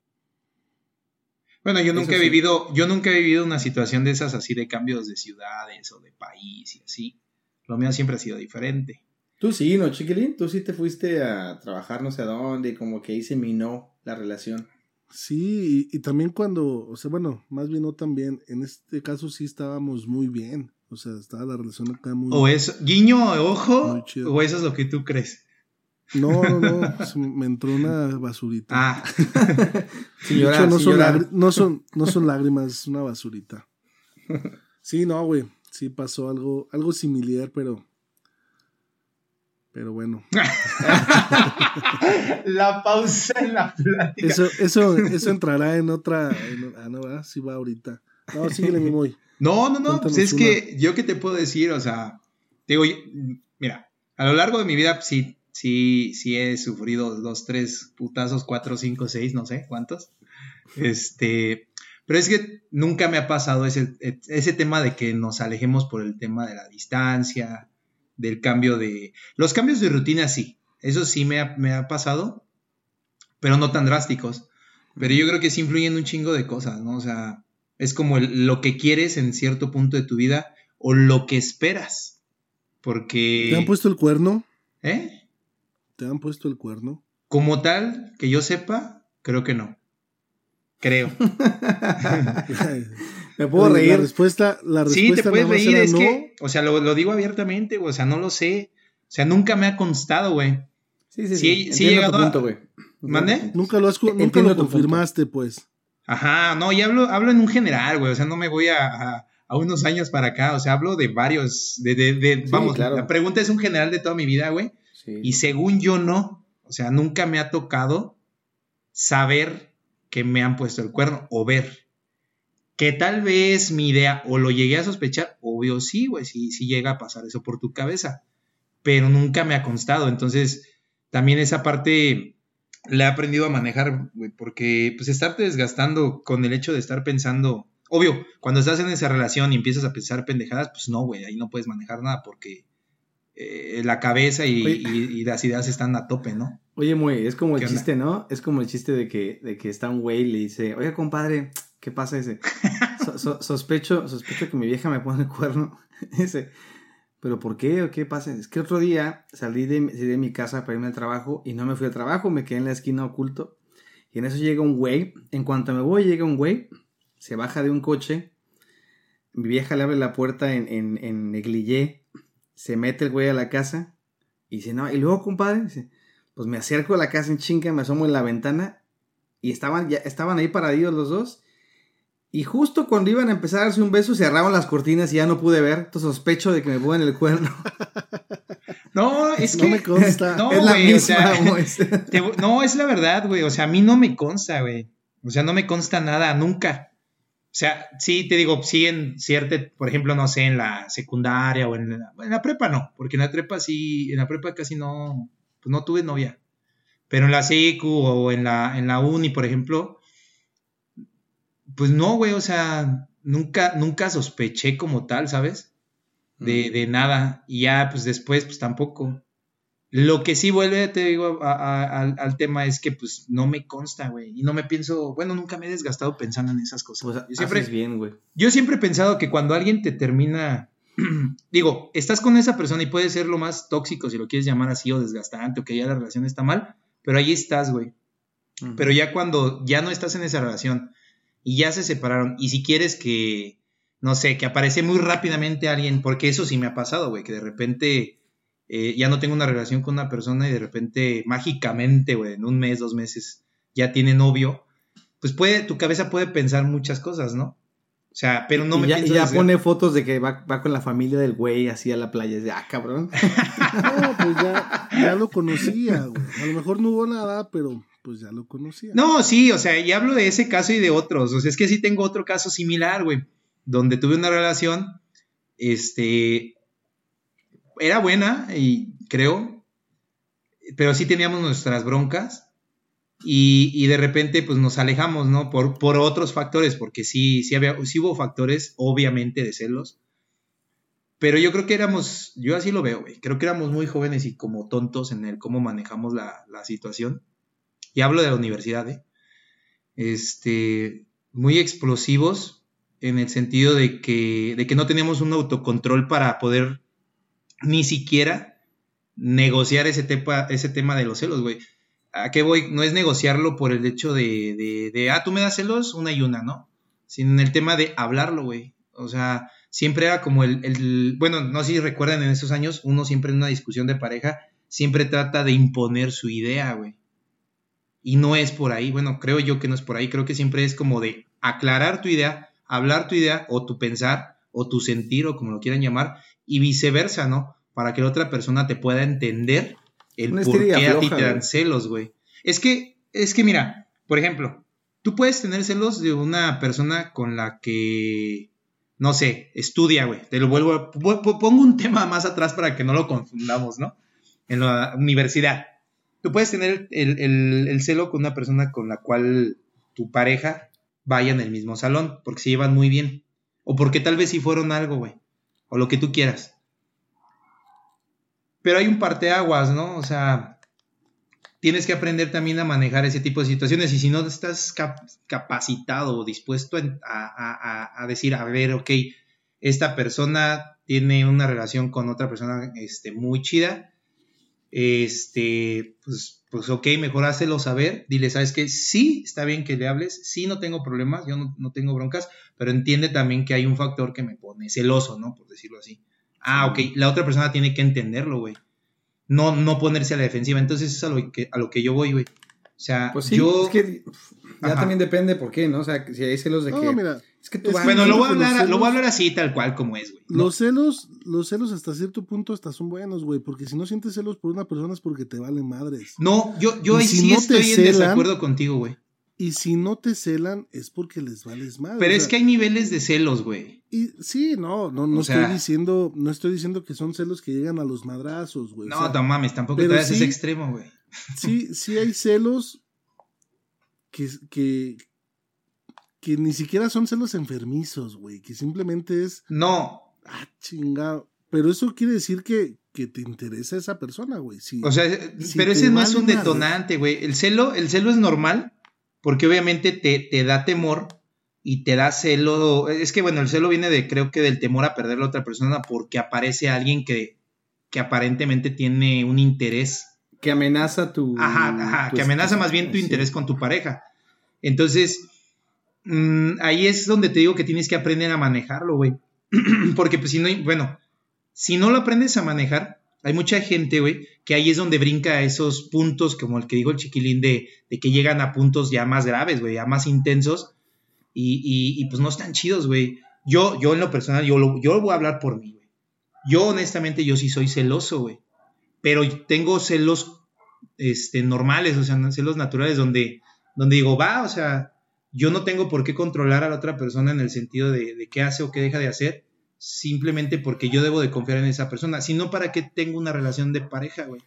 [SPEAKER 3] Bueno, yo nunca he vivido, yo nunca he vivido una situación de esas así de cambios de ciudades o de país y así. Lo mío siempre ha sido diferente.
[SPEAKER 2] Tú sí, ¿no, chiquilín? Tú sí te fuiste a trabajar no sé a dónde y como que ahí se minó la relación.
[SPEAKER 1] Sí, y, también cuando, o sea, bueno, más bien no también, en este caso sí estábamos muy bien, o sea, estaba la relación acá muy...
[SPEAKER 3] O eso, guiño, ojo, o eso es lo que tú crees.
[SPEAKER 1] No, no, no, me entró una basurita.
[SPEAKER 3] Ah.
[SPEAKER 1] Señora, no, son no, son, no son lágrimas, es una basurita. Sí, no, güey, sí pasó algo, algo similar, pero pero bueno.
[SPEAKER 3] la pausa en la plática.
[SPEAKER 1] Eso, eso, eso entrará en otra. ah, no, ¿verdad? Sí va ahorita. No, síguele, mi muy.
[SPEAKER 3] No, no, no. Pues es que yo qué te puedo decir, o sea, digo, mira, a lo largo de mi vida sí, sí, sí he sufrido dos, tres putazos, cuatro, cinco, seis, no sé cuántos. Este, pero es que nunca me ha pasado ese, ese tema de que nos alejemos por el tema de la distancia, del cambio de... Los cambios de rutina sí, eso sí me ha, pasado, pero no tan drásticos. Pero yo creo que sí influyen un chingo de cosas, ¿no? O sea, es como lo que quieres en cierto punto de tu vida o lo que esperas. Porque...
[SPEAKER 1] ¿Te han puesto el cuerno?
[SPEAKER 3] ¿Eh?
[SPEAKER 1] ¿Te han puesto el cuerno?
[SPEAKER 3] Como tal, que yo sepa, creo que no. Creo.
[SPEAKER 2] Me puedo reír.
[SPEAKER 1] La respuesta, la respuesta
[SPEAKER 3] Sí, te puedes reír, es que, o sea, lo, digo abiertamente, güey, o sea, no lo sé. O sea, nunca me ha constado, güey.
[SPEAKER 2] Sí, sí, sí. Sí, he punto, güey.
[SPEAKER 3] ¿Mande?
[SPEAKER 1] Nunca lo, has, nunca lo confirmaste, pues.
[SPEAKER 3] Ajá, no, y hablo, hablo en un general, güey, o sea, no me voy a, a, unos años para acá, o sea, hablo de varios, de, de, de vamos, la pregunta es un general de toda mi vida, güey. Y según yo no, o sea, nunca me ha tocado saber que me han puesto el cuerno o ver. Que tal vez mi idea o lo llegué a sospechar, obvio sí, güey, sí, sí llega a pasar eso por tu cabeza, pero nunca me ha constado, entonces también esa parte la he aprendido a manejar, güey, porque pues estarte desgastando con el hecho de estar pensando, obvio, cuando estás en esa relación y empiezas a pensar pendejadas, pues no, güey, ahí no puedes manejar nada porque eh, la cabeza y, las ideas están a tope, ¿no?
[SPEAKER 2] Oye, muy, es como el chiste, ¿no? Es como el chiste de que, de que está un güey y le dice, oye, compadre, ¿Qué pasa ese? sospecho, sospecho que mi vieja me pone el cuerno. Dice, ¿pero por qué o qué pasa? Es que otro día salí de, de, mi casa para irme al trabajo y no me fui al trabajo, me quedé en la esquina oculto. Y en eso llega un güey. En cuanto me voy, llega un güey, se baja de un coche. Mi vieja le abre la puerta en, en, en negligé. Se mete el güey a la casa. Y dice, no, y luego, compadre, dice, pues me acerco a la casa en chinga, me asomo en la ventana. Y estaban, ya, estaban ahí paraditos los dos Y justo cuando iban a empezar a darse un beso, cerraron las cortinas y ya no pude ver. Entonces sospecho de que me pongan el cuerno.
[SPEAKER 3] No, es que.
[SPEAKER 1] No me consta.
[SPEAKER 3] No,
[SPEAKER 2] es la
[SPEAKER 3] o
[SPEAKER 2] misma,
[SPEAKER 3] sea,
[SPEAKER 2] güey.
[SPEAKER 3] te- no, es la verdad, güey. O sea, a mí no me consta, güey. O sea, no me consta nada, nunca. O sea, sí, te digo, sí en cierta, por ejemplo, no sé, en la secundaria o en la, en la prepa no, porque en la prepa sí, en la prepa casi no, pues no tuve novia. Pero en la secu o en la, en la uni, por ejemplo, pues no, güey, o sea, nunca, nunca sospeché como tal, ¿sabes? De, de nada. Y ya, pues después, pues tampoco. Lo que sí vuelve, te digo, a- a- al, al tema es que pues no me consta, güey. Y no me pienso, bueno, nunca me he desgastado pensando en esas cosas.
[SPEAKER 2] Pues
[SPEAKER 3] yo, siempre,
[SPEAKER 2] haces bien, güey.
[SPEAKER 3] yo siempre he pensado que cuando alguien te termina, digo, estás con esa persona y puede ser lo más tóxico, si lo quieres llamar así, o desgastante, o que ya la relación está mal, pero ahí estás, güey. Pero ya cuando ya no estás en esa relación y ya se separaron, y si quieres que, no sé, que aparece muy rápidamente alguien, porque eso sí me ha pasado, güey, que de repente eh, ya no tengo una relación con una persona y de repente mágicamente, güey, en un mes, dos meses, ya tiene novio, pues puede, tu cabeza puede pensar muchas cosas, ¿no? O sea, pero no
[SPEAKER 2] y
[SPEAKER 3] me
[SPEAKER 2] ya,
[SPEAKER 3] pienso
[SPEAKER 2] y ya pone fotos de que va, va con la familia del güey así a la playa. Es de, ah, cabrón.
[SPEAKER 1] No, pues ya, ya lo conocía, güey. A lo mejor no hubo nada, pero pues ya lo conocía.
[SPEAKER 3] No, sí, o sea, y hablo de ese caso y de otros. O sea, es que sí tengo otro caso similar, güey. Donde tuve una relación, este, era buena, y creo, pero sí teníamos nuestras broncas. Y, de repente, pues nos alejamos, ¿no? Por, otros factores, porque sí, sí, había, sí hubo factores, obviamente, de celos. Pero yo creo que éramos, yo así lo veo. Creo que éramos muy jóvenes y como tontos en el cómo manejamos la, situación. Y hablo de la universidad, ¿eh? Este, muy explosivos en el sentido de que, de que no teníamos un autocontrol para poder ni siquiera negociar ese tema, ese tema de los celos, güey. ¿A qué voy? No es negociarlo por el hecho de, de, de, ah, tú me das celos, una y una, ¿no? Sino en el tema de hablarlo, güey. O sea, siempre era como el, el, bueno, no sé si recuerdan en esos años, uno siempre en una discusión de pareja, siempre trata de imponer su idea, güey. Y no es por ahí, bueno, creo yo que no es por ahí, creo que siempre es como de aclarar tu idea, hablar tu idea o tu pensar o tu sentir o como lo quieran llamar y viceversa, ¿no? Para que la otra persona te pueda entender el
[SPEAKER 2] Una
[SPEAKER 3] por qué a ti te dan celos, güey. Es que, es que mira, por ejemplo, tú puedes tener celos de una persona con la que, no sé, estudia, güey. Te lo vuelvo, a- pongo un tema más atrás para que no lo confundamos, ¿no? En la universidad. Tú puedes tener el, el- el celo con una persona con la cual tu pareja vaya en el mismo salón, porque se llevan muy bien. O porque tal vez sí fueron algo, güey. O lo que tú quieras. Pero hay un parteaguas, ¿no? O sea, tienes que aprender también a manejar ese tipo de situaciones. Y si no estás cap- capacitado o dispuesto a- a- a decir, a ver, ok, esta persona tiene una relación con otra persona este, muy chida, este, pues, pues ok, mejor hácelo saber, dile, ¿sabes qué? Sí, está bien que le hables, sí, no tengo problemas, yo no, no tengo broncas, pero entiende también que hay un factor que me pone celoso, ¿no? Por decirlo así. Ah, ok, la otra persona tiene que entenderlo, güey. No, no ponerse a la defensiva. Entonces es a lo que, a lo que yo voy, güey. O sea,
[SPEAKER 2] Pues sí,
[SPEAKER 3] yo...
[SPEAKER 2] es que ya
[SPEAKER 3] Ajá.
[SPEAKER 2] también depende por qué, ¿no? O sea, si hay celos de
[SPEAKER 1] No,
[SPEAKER 2] que.
[SPEAKER 1] mira,
[SPEAKER 2] es que tú
[SPEAKER 1] es-
[SPEAKER 2] vas-
[SPEAKER 3] Bueno, lo voy, a hablar, lo voy a
[SPEAKER 1] celos-
[SPEAKER 3] hablar así, tal cual como es, güey. ¿no?
[SPEAKER 1] Los celos, los celos hasta cierto punto hasta son buenos, güey, porque si no sientes celos por una persona es porque te valen madres.
[SPEAKER 3] No, yo, yo
[SPEAKER 1] Y
[SPEAKER 3] ahí
[SPEAKER 1] si
[SPEAKER 3] sí
[SPEAKER 1] no te
[SPEAKER 3] estoy en
[SPEAKER 1] celan-
[SPEAKER 3] desacuerdo contigo, güey.
[SPEAKER 1] Y si no te celan es porque les vales madres.
[SPEAKER 3] Pero
[SPEAKER 1] o
[SPEAKER 3] es que hay niveles de celos, güey.
[SPEAKER 1] y sí, no, no, no
[SPEAKER 3] O sea-
[SPEAKER 1] estoy diciendo, no estoy diciendo que son celos que llegan a los madrazos, güey. o
[SPEAKER 3] No,
[SPEAKER 1] sea,
[SPEAKER 3] no mames, tampoco te a ese extremo, güey.
[SPEAKER 1] Sí, sí hay celos que, que, que ni siquiera son celos enfermizos, güey, que simplemente es,
[SPEAKER 3] No,
[SPEAKER 1] ah, chingado. Pero eso quiere decir que, que te interesa esa persona, güey. Sí.
[SPEAKER 3] o sea,
[SPEAKER 1] Si
[SPEAKER 3] pero ese no es un detonante, güey. El celo, el celo es normal porque obviamente te, te da temor y te da celo. Es que bueno, el celo viene de, creo que del temor a perder a la otra persona porque aparece alguien que, que aparentemente tiene un interés
[SPEAKER 2] que amenaza tu.
[SPEAKER 3] Ajá, ajá,
[SPEAKER 2] tu
[SPEAKER 3] que amenaza más bien tu
[SPEAKER 2] Sí.
[SPEAKER 3] interés con tu pareja. Entonces, mm, ahí es donde te digo que tienes que aprender a manejarlo, güey. Porque pues si no, bueno, si no lo aprendes a manejar, hay mucha gente, güey, que ahí es donde brinca a esos puntos, como el que dijo el chiquilín, de, de que llegan a puntos ya más graves, güey, ya más intensos, Y, y, y pues no están chidos, güey. Yo, yo en lo personal, yo, lo, yo voy a hablar por mí, güey. Yo honestamente, yo sí soy celoso, güey. Pero tengo celos este, normales, o sea, celos naturales donde, donde digo, va, o sea, yo no tengo por qué controlar a la otra persona en el sentido de, de qué hace o qué deja de hacer, simplemente porque yo debo de confiar en esa persona, sino para qué tengo una relación de pareja, güey.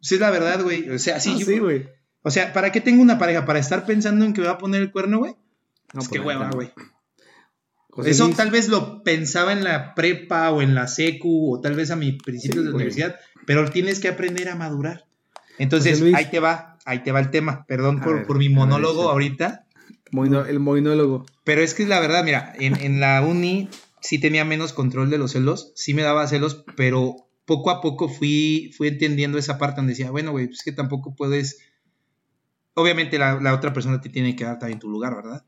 [SPEAKER 3] Sí, es la verdad, güey. O sea, sí,
[SPEAKER 2] Ah,
[SPEAKER 3] yo-
[SPEAKER 2] sí, güey.
[SPEAKER 3] o sea, ¿para qué tengo una pareja? ¿Para estar pensando en que me va a poner el cuerno, güey?
[SPEAKER 2] No,
[SPEAKER 3] pues
[SPEAKER 2] pues,
[SPEAKER 3] qué hueva,
[SPEAKER 2] neta,
[SPEAKER 3] güey.
[SPEAKER 2] José
[SPEAKER 3] Eso
[SPEAKER 2] Luis,
[SPEAKER 3] tal vez lo pensaba en la prepa o en la secu o tal vez a mis principios
[SPEAKER 2] Sí,
[SPEAKER 3] de universidad, pero tienes que aprender a madurar. Entonces, ahí te va, ahí te va el tema. Perdón por,
[SPEAKER 2] ver,
[SPEAKER 3] por mi
[SPEAKER 2] ver,
[SPEAKER 3] monólogo
[SPEAKER 2] échale.
[SPEAKER 3] ahorita,
[SPEAKER 2] moino- el moinólogo.
[SPEAKER 3] pero es que la verdad, mira, en, en la uni sí tenía menos control de los celos, sí me daba celos, pero poco a poco fui, fui entendiendo esa parte donde decía, bueno, güey, pues que tampoco puedes... Obviamente la, la otra persona te tiene que dar también tu lugar, ¿verdad?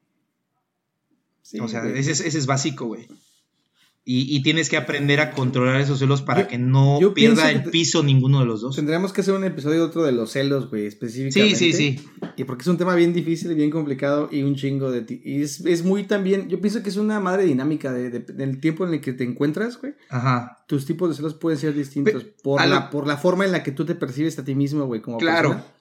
[SPEAKER 2] Sí,
[SPEAKER 3] o sea, ese es, ese es básico, güey. Y, y tienes que aprender a controlar esos celos para
[SPEAKER 2] Yo-
[SPEAKER 3] que no pierda el piso ninguno de los dos.
[SPEAKER 2] Tendríamos que hacer un episodio otro de los celos, güey, específicamente.
[SPEAKER 3] Sí, sí, sí.
[SPEAKER 2] Y porque es un tema bien difícil, bien complicado y un chingo de ti. Y es, es muy también, yo pienso que es una madre dinámica de, de- del tiempo en el que te encuentras, güey.
[SPEAKER 3] Ajá.
[SPEAKER 2] Tus tipos de celos pueden ser distintos por
[SPEAKER 3] lo-
[SPEAKER 2] la, por la forma en la que tú te percibes a ti mismo, güey, como
[SPEAKER 3] Claro.
[SPEAKER 2] persona.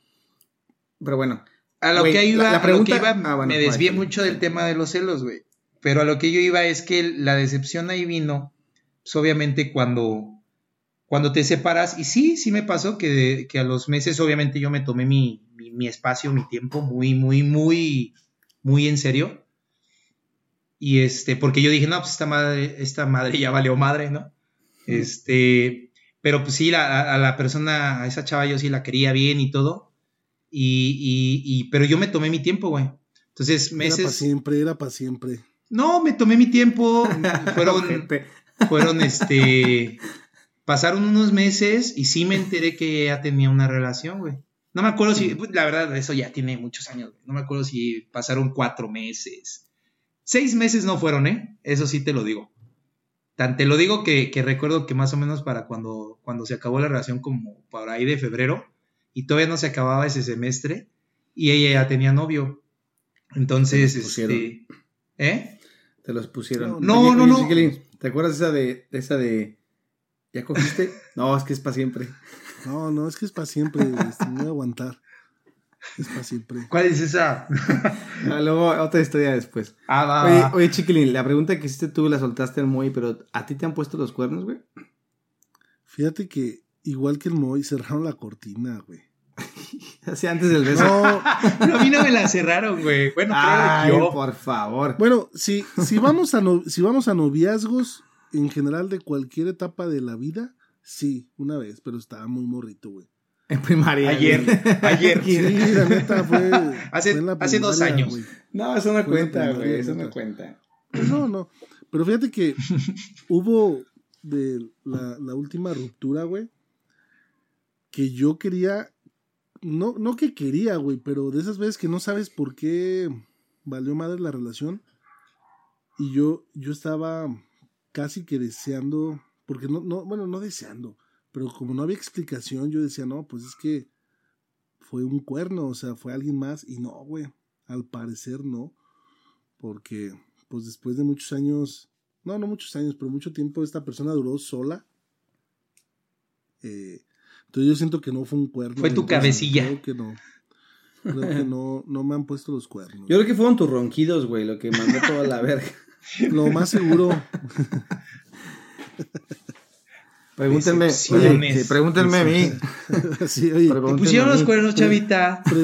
[SPEAKER 2] Pero bueno,
[SPEAKER 3] A lo que iba,
[SPEAKER 2] la- la
[SPEAKER 3] a lo que
[SPEAKER 2] pregunta-
[SPEAKER 3] iba,
[SPEAKER 2] ah, bueno,
[SPEAKER 3] me desvié mucho del tema de los celos, güey. Pero a lo que yo iba es que la decepción ahí vino, pues obviamente cuando, cuando te separas, y sí, sí me pasó que, que a los meses obviamente yo me tomé mi, mi, mi espacio, mi tiempo muy, muy, muy, muy en serio. Y este, porque yo dije, no, pues esta madre, esta madre ya valió madre, ¿no? Este, pero pues sí, la- a, la persona, a esa chava yo sí la quería bien y todo. Y, y, y, pero yo me tomé mi tiempo, güey. Entonces,
[SPEAKER 1] Era para
[SPEAKER 3] meses.
[SPEAKER 1] siempre, era para siempre.
[SPEAKER 3] No, me tomé mi tiempo. Fueron, fueron este. Pasaron unos meses y sí me enteré que ella tenía una relación, güey. No me acuerdo si, pues, la verdad, eso ya tiene muchos años, güey. No me acuerdo si pasaron cuatro meses. Seis meses no fueron, ¿eh? Eso sí te lo digo. Tan te lo digo que, que recuerdo que más o menos para cuando, cuando se acabó la relación, como por ahí de febrero, y todavía no se acababa ese semestre, y ella ya tenía novio. Entonces, este. ¿Eh?
[SPEAKER 2] Te los pusieron.
[SPEAKER 3] No, no, no.
[SPEAKER 2] Chiquilín, ¿Te acuerdas esa de, esa de, ¿ya cogiste? no, es que es para siempre.
[SPEAKER 1] No, no, es que es para siempre, este, no voy a aguantar. Es para siempre.
[SPEAKER 3] ¿Cuál es esa?
[SPEAKER 2] Ah, luego otra historia después.
[SPEAKER 3] ah, va,
[SPEAKER 2] Oye,
[SPEAKER 3] va.
[SPEAKER 2] oye, Chiquilín, la pregunta que hiciste tú la soltaste al Moy, pero ¿a ti te han puesto los cuernos, güey?
[SPEAKER 1] Fíjate que, igual que el Moy, cerraron la cortina, güey.
[SPEAKER 2] Así antes del beso.
[SPEAKER 1] No,
[SPEAKER 3] Pero a mí no me la cerraron, güey. Bueno,
[SPEAKER 2] Ay,
[SPEAKER 3] creo yo.
[SPEAKER 2] por favor.
[SPEAKER 1] bueno, si, si, vamos a no- si vamos a noviazgos en general de cualquier etapa de la vida, sí, una vez, pero estaba muy morrito, güey.
[SPEAKER 2] En primaria.
[SPEAKER 3] Ayer,
[SPEAKER 2] güey.
[SPEAKER 3] ayer.
[SPEAKER 1] Sí, la neta fue.
[SPEAKER 3] Hace-
[SPEAKER 1] fue en la
[SPEAKER 3] hace dos años.
[SPEAKER 1] güey.
[SPEAKER 2] No, eso no
[SPEAKER 1] Fue
[SPEAKER 2] cuenta,
[SPEAKER 1] primaria,
[SPEAKER 2] güey. Eso no cuenta.
[SPEAKER 1] Pues no, no. Pero fíjate que hubo de la, la última ruptura, güey, que yo quería, no, no que quería, güey, pero de esas veces que no sabes por qué valió madre la relación. Y yo, yo estaba casi que deseando, porque no, no, bueno, no deseando, pero como no había explicación, yo decía, no, pues es que fue un cuerno, o sea, fue alguien más, y no, güey, al parecer no, porque pues después de muchos años, no, no muchos años, pero mucho tiempo esta persona duró sola. Eh, entonces yo siento que no fue un cuerno.
[SPEAKER 3] Fue tu
[SPEAKER 1] entonces
[SPEAKER 3] cabecilla.
[SPEAKER 1] Creo que no. Creo que no, no me han puesto los cuernos.
[SPEAKER 2] Yo creo que fueron tus ronquidos, güey, lo que mandó toda la verga.
[SPEAKER 1] Lo más seguro.
[SPEAKER 2] Pregúntenme. Oye, sí, pregúntenme a mí.
[SPEAKER 1] sí, oye.
[SPEAKER 3] Te pusieron los cuernos, chavita.
[SPEAKER 1] pre-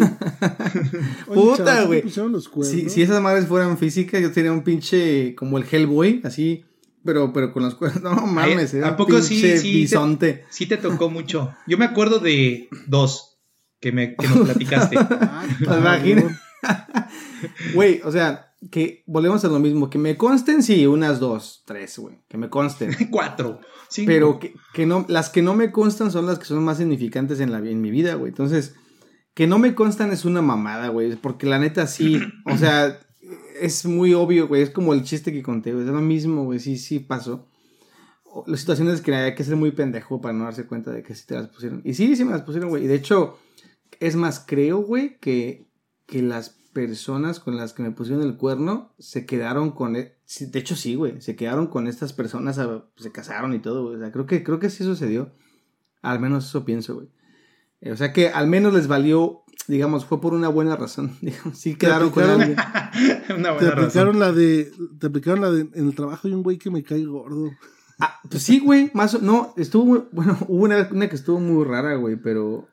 [SPEAKER 1] Oye,
[SPEAKER 2] Puta,
[SPEAKER 1] chavos, ¿te
[SPEAKER 2] güey.
[SPEAKER 1] pusieron los cuernos?
[SPEAKER 2] Si, si esas madres fueran físicas, yo tenía un pinche como el Hellboy, así, pero, pero con los cuernos. No mames, era
[SPEAKER 3] ¿a poco sí, sí te-. Sí te tocó mucho. Yo me acuerdo de dos que, me, que nos platicaste.
[SPEAKER 1] Ay, cabrón.
[SPEAKER 2] Imagina. Güey, o sea, que volvemos a lo mismo. Que me consten, sí, unas dos, tres, güey. Que me consten.
[SPEAKER 3] Cuatro. cinco.
[SPEAKER 2] Pero que, que no, las que no me constan son las que son más significantes en, la, en mi vida, güey. Entonces, que no me constan es una mamada, güey. Porque la neta sí, o sea, es muy obvio, güey. Es como el chiste que conté, güey. Es lo mismo, güey. Sí, sí pasó. Las situaciones que hay que ser muy pendejo para no darse cuenta de que sí te las pusieron. Y sí, sí me las pusieron, güey. Y de hecho, es más, creo, güey, que, que las personas con las que me pusieron el cuerno se quedaron con... e- De hecho, sí, güey. Se quedaron con estas personas, se casaron y todo, güey. O sea, creo que, creo que sí sucedió. Al menos eso pienso, güey. Eh, O sea que al menos les valió, digamos, fue por una buena razón. Digamos, sí quedaron con alguien.
[SPEAKER 3] Una
[SPEAKER 1] Te
[SPEAKER 3] buena
[SPEAKER 1] aplicaron
[SPEAKER 3] razón.
[SPEAKER 1] la de. Te aplicaron la de. En el trabajo hay un güey que me cae gordo.
[SPEAKER 2] Ah, pues sí, güey, más o- no, estuvo muy, bueno, hubo una, una que estuvo muy rara, güey, pero,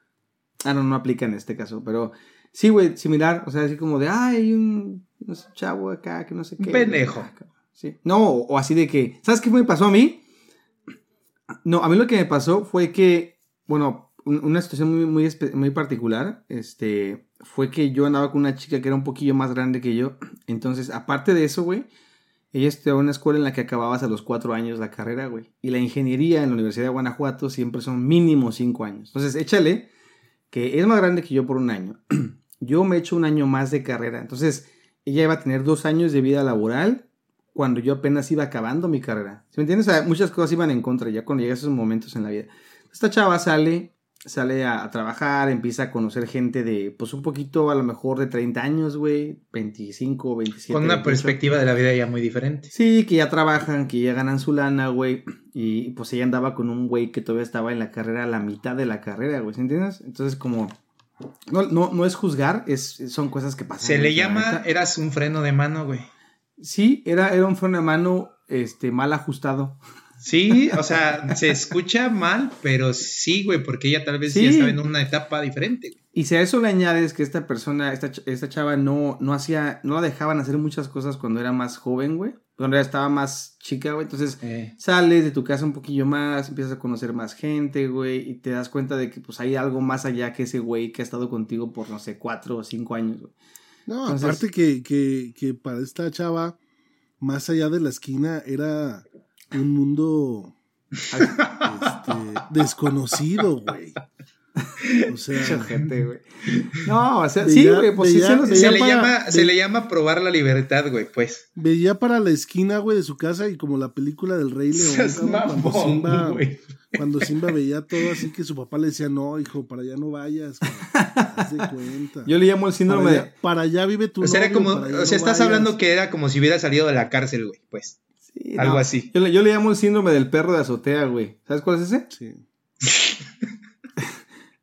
[SPEAKER 2] ah, no, no aplica en este caso, pero sí, güey, similar, o sea, así como de, ay, hay un, no sé, chavo acá, que no sé
[SPEAKER 3] Un
[SPEAKER 2] qué.
[SPEAKER 3] pendejo.
[SPEAKER 2] Ah, cabrón, Sí, no, o así de que, ¿sabes qué me pasó a mí? No, a mí lo que me pasó fue que, bueno, un- una situación muy, muy, particular, este, fue que yo andaba con una chica que era un poquillo más grande que yo, entonces, aparte de eso, güey, ella estudiaba en una escuela en la que acababas a los cuatro años la carrera, güey. Y la ingeniería en la Universidad de Guanajuato siempre son mínimo cinco años. Entonces, échale que es más grande que yo por un año. Yo me echo un año más de carrera. Entonces, ella iba a tener dos años de vida laboral cuando yo apenas iba acabando mi carrera. ¿Sí me entiendes? Muchas cosas iban en contra ya cuando llegas a esos momentos en la vida. Esta chava sale, sale a, a trabajar, empieza a conocer gente de, pues un poquito a lo mejor de 30 años, güey, 25, 27.
[SPEAKER 3] Con una
[SPEAKER 2] 28.
[SPEAKER 3] perspectiva de la vida ya muy diferente.
[SPEAKER 2] Sí, que ya trabajan, que ya ganan su lana, güey. Y pues ella andaba con un güey que todavía estaba en la carrera, a la mitad de la carrera, güey. ¿Sí entiendes? Entonces, como. No, no, no es juzgar, es, son cosas que pasan.
[SPEAKER 3] Se le llama, eras un freno de mano, güey.
[SPEAKER 2] Sí, era, era un freno de mano este, mal ajustado.
[SPEAKER 3] Sí, o sea, se escucha mal, pero sí, güey, porque ella tal vez
[SPEAKER 2] Sí.
[SPEAKER 3] ya estaba en una etapa diferente. güey.
[SPEAKER 2] Y si a eso le añades que esta persona, esta, esta chava no, no hacía, no la dejaban hacer muchas cosas cuando era más joven, güey. Cuando ella estaba más chica, güey. Entonces,
[SPEAKER 3] Eh,
[SPEAKER 2] sales de tu casa un poquillo más, empiezas a conocer más gente, güey, y te das cuenta de que pues hay algo más allá que ese güey que ha estado contigo por, no sé, cuatro o cinco años, güey.
[SPEAKER 1] No,
[SPEAKER 2] Entonces-
[SPEAKER 1] aparte que, que, que para esta chava, más allá de la esquina, era un mundo este, desconocido, güey. O sea,
[SPEAKER 2] Mucha gente, güey. No, o sea,
[SPEAKER 1] Veía-
[SPEAKER 2] sí, güey, pues sí se los
[SPEAKER 3] se,
[SPEAKER 1] veía
[SPEAKER 3] le
[SPEAKER 1] para-
[SPEAKER 3] llama, se le llama probar la libertad, güey, pues.
[SPEAKER 1] veía para la esquina, güey, de su casa y como la película del Rey León, cuando, Simba,
[SPEAKER 3] güey.
[SPEAKER 1] cuando Simba veía todo así que su papá le decía, no, hijo, para allá no vayas, haz de cuenta.
[SPEAKER 2] Yo le llamo el síndrome
[SPEAKER 1] para,
[SPEAKER 2] de...
[SPEAKER 1] para allá vive tu
[SPEAKER 3] O sea, era como, o sea,
[SPEAKER 1] no
[SPEAKER 3] estás
[SPEAKER 1] vayas.
[SPEAKER 3] hablando que era como si hubiera salido de la cárcel, güey, pues.
[SPEAKER 2] Sí,
[SPEAKER 3] Algo
[SPEAKER 2] no.
[SPEAKER 3] así.
[SPEAKER 2] Yo le, yo le llamo el síndrome del perro de azotea, güey. ¿Sabes cuál es ese?
[SPEAKER 1] Sí.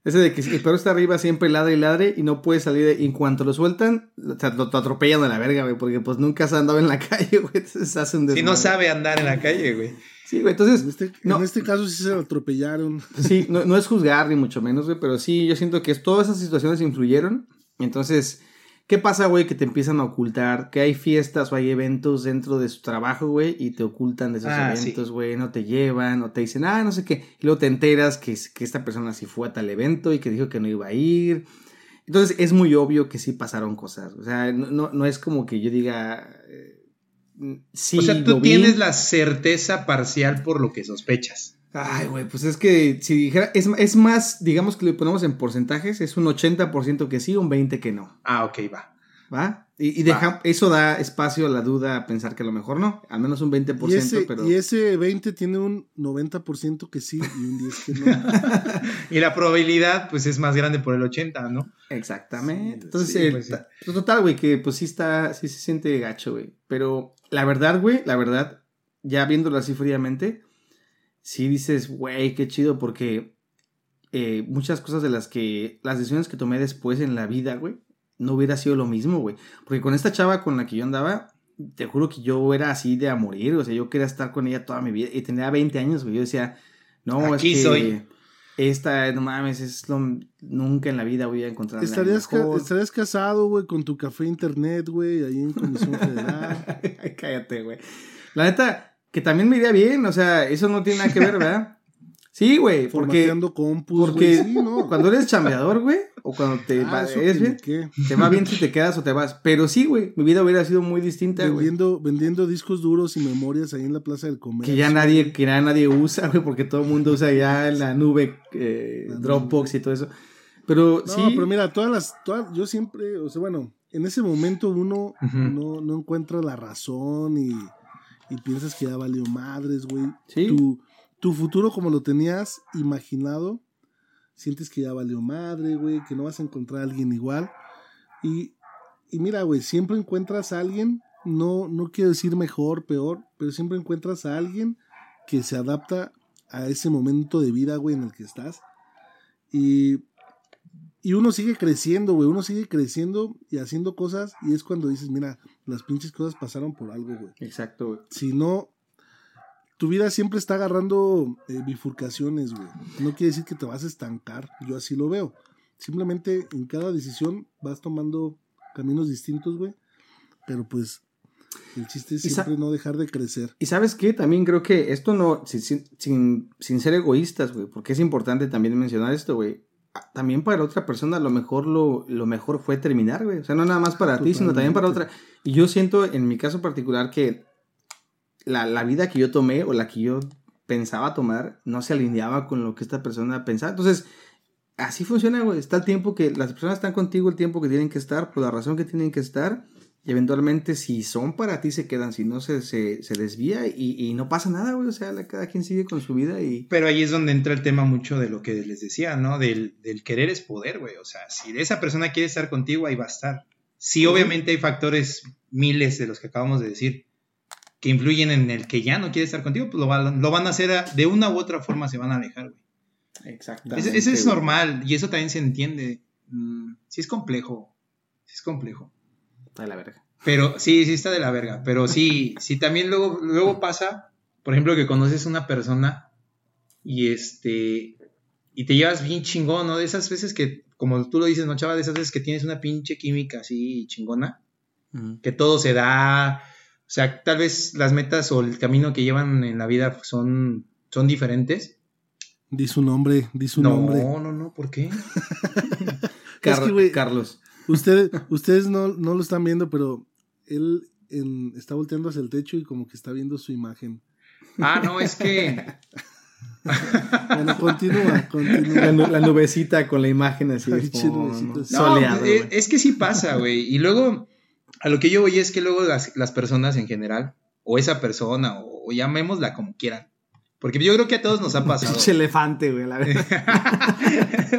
[SPEAKER 2] Ese de que el perro está arriba siempre ladre y ladre y no puede salir. de- y en cuanto lo sueltan, o sea, lo, atropellan a la verga, güey. Porque pues nunca se ha andado en la calle, güey. Entonces hace un
[SPEAKER 3] Si no
[SPEAKER 2] desmadre.
[SPEAKER 3] sabe andar en la calle, güey.
[SPEAKER 2] Sí, güey. Entonces,
[SPEAKER 1] En este,
[SPEAKER 2] No.
[SPEAKER 1] en este caso sí se lo atropellaron.
[SPEAKER 2] Sí, no, no es juzgar ni mucho menos, güey, pero sí, yo siento que todas esas situaciones influyeron. Entonces, ¿qué pasa, güey? Que te empiezan a ocultar, que hay fiestas o hay eventos dentro de su trabajo, güey, y te ocultan de esos
[SPEAKER 3] Ah,
[SPEAKER 2] eventos, güey, no te llevan, o te dicen, ah, no sé qué, y luego te enteras que, que esta persona sí fue a tal evento y que dijo que no iba a ir. Entonces, es muy obvio que sí pasaron cosas, o sea, no, no, no es como que yo diga, eh, sí,
[SPEAKER 3] o sea, tú
[SPEAKER 2] vi.
[SPEAKER 3] tienes la certeza parcial por lo que sospechas.
[SPEAKER 2] Ay, güey, pues es que si dijera, es, es más, digamos que lo ponemos en porcentajes, es un 80% que sí, un 20% que no,
[SPEAKER 3] Ah, ok, va.
[SPEAKER 2] ¿va? Y, y deja, eso da espacio a la duda a pensar que a lo mejor no, al menos un 20%,
[SPEAKER 1] Y ese,
[SPEAKER 2] pero...
[SPEAKER 1] y ese 20 tiene un 90% que sí y un 10 que no.
[SPEAKER 3] Y la probabilidad, pues, es más grande por el 80, ¿no?
[SPEAKER 2] Exactamente.
[SPEAKER 1] Sí,
[SPEAKER 2] Entonces,
[SPEAKER 3] sí,
[SPEAKER 2] el-
[SPEAKER 3] pues sí.
[SPEAKER 2] pues, total, güey, que pues sí está, sí se siente gacho, güey. Pero la verdad, güey, la verdad, ya viéndolo así fríamente, sí dices, güey, qué chido, porque eh, muchas cosas de las que, las decisiones que tomé después en la vida, güey, no hubiera sido lo mismo, güey. Porque con esta chava con la que yo andaba, te juro que yo era así de a morir, o sea, yo quería estar con ella toda mi vida y tenía 20 años, güey. Yo decía, no,
[SPEAKER 3] Aquí
[SPEAKER 2] es que
[SPEAKER 3] soy.
[SPEAKER 2] esta, no mames, es lo, nunca en la vida voy a encontrar
[SPEAKER 1] Estarías, ca- estarías casado, güey, con tu café internet, güey, ahí en Comisión Federal.
[SPEAKER 2] Cállate, güey. La neta, que también me iría bien, o sea, eso no tiene nada que ver, ¿verdad? Sí, güey, porque
[SPEAKER 1] compus,
[SPEAKER 2] porque
[SPEAKER 1] sí, ¿no?
[SPEAKER 2] cuando eres chambeador, güey, o cuando te
[SPEAKER 1] Ah,
[SPEAKER 2] va, eres bien, te va bien si te quedas o te vas. Pero sí, güey, mi vida hubiera sido muy distinta, güey.
[SPEAKER 1] Vendiendo, vendiendo discos duros y memorias ahí en la Plaza del Comercio.
[SPEAKER 2] Que ya nadie, que ya nadie usa, güey, porque todo el mundo usa ya la nube, eh,
[SPEAKER 1] La
[SPEAKER 2] Dropbox y todo eso. Pero
[SPEAKER 1] No,
[SPEAKER 2] sí.
[SPEAKER 1] pero mira, todas las, todas, yo siempre, o sea, bueno, en ese momento uno no, no encuentra la razón y, y piensas que ya valió madres, güey.
[SPEAKER 2] Sí.
[SPEAKER 1] Tu, tu futuro como lo tenías imaginado, sientes que ya valió madre, güey, que no vas a encontrar a alguien igual. Y, y mira, güey, siempre encuentras a alguien, no, no quiero decir mejor, peor, pero siempre encuentras a alguien que se adapta a ese momento de vida, güey, en el que estás. Y, y uno sigue creciendo, güey, uno sigue creciendo y haciendo cosas y es cuando dices, mira, las pinches cosas pasaron por algo, güey.
[SPEAKER 2] Exacto, güey.
[SPEAKER 1] Si no, tu vida siempre está agarrando eh, bifurcaciones, güey. No quiere decir que te vas a estancar, yo así lo veo. Simplemente en cada decisión vas tomando caminos distintos, güey. Pero pues el chiste es siempre no dejar de crecer.
[SPEAKER 2] Y sabes qué, también creo que esto no, sin, sin, sin- sin ser egoístas, güey, porque es importante también mencionar esto, güey. También para otra persona lo mejor lo, lo mejor fue terminar, güey. O sea, no nada más para ti, sino también para otra. Y yo siento en mi caso particular que la, la vida que yo tomé o la que yo pensaba tomar no se alineaba con lo que esta persona pensaba. Entonces, así funciona, güey. Está el tiempo que las personas están contigo, el tiempo que tienen que estar, por la razón que tienen que estar. Y eventualmente, si son para ti, se quedan. Si no, se, se, se desvía y, y no pasa nada, güey. O sea, la- cada quien sigue con su vida y...
[SPEAKER 3] Pero ahí es donde entra el tema mucho de lo que les decía, ¿no? Del, del querer es poder, güey. O sea, si esa persona quiere estar contigo, ahí va a estar. Sí, obviamente hay factores miles de los que acabamos de decir que influyen en el que ya no quiere estar contigo, pues lo, va- lo van a hacer a- de una u otra forma, se van a alejar, güey.
[SPEAKER 2] Exactamente.
[SPEAKER 3] Eso, es normal y eso también se entiende. Mm, sí es complejo, sí es complejo.
[SPEAKER 2] Está de la verga.
[SPEAKER 3] Pero sí, sí está de la verga. Pero sí, sí también luego, luego pasa, por ejemplo, que conoces una persona y este y te llevas bien chingón, ¿no? De esas veces que, como tú lo dices, ¿no, chava? De esas veces que tienes una pinche química así chingona, que todo se da. O sea, tal vez las metas o el camino que llevan en la vida son, son diferentes.
[SPEAKER 1] Di su nombre, di su
[SPEAKER 3] no,
[SPEAKER 1] nombre.
[SPEAKER 3] no, no, ¿por qué?
[SPEAKER 2] Car-
[SPEAKER 1] que,
[SPEAKER 2] Carlos.
[SPEAKER 1] Ustedes, ustedes no, no lo están viendo, pero él en- está volteando hacia el techo y como que está viendo su imagen.
[SPEAKER 3] Ah, no, es que.
[SPEAKER 1] Bueno, continúa, continúa.
[SPEAKER 2] La, nu- la nubecita con la imagen así. Oh,
[SPEAKER 1] nubecita.
[SPEAKER 2] no, Soleado,
[SPEAKER 3] eh, es que sí pasa, güey. Y luego, a lo que yo voy es que luego las, las personas en general, o esa persona, o, o llamémosla como quieran. Porque yo creo que a todos nos ha pasado.
[SPEAKER 2] Pinche elefante, güey, la verdad.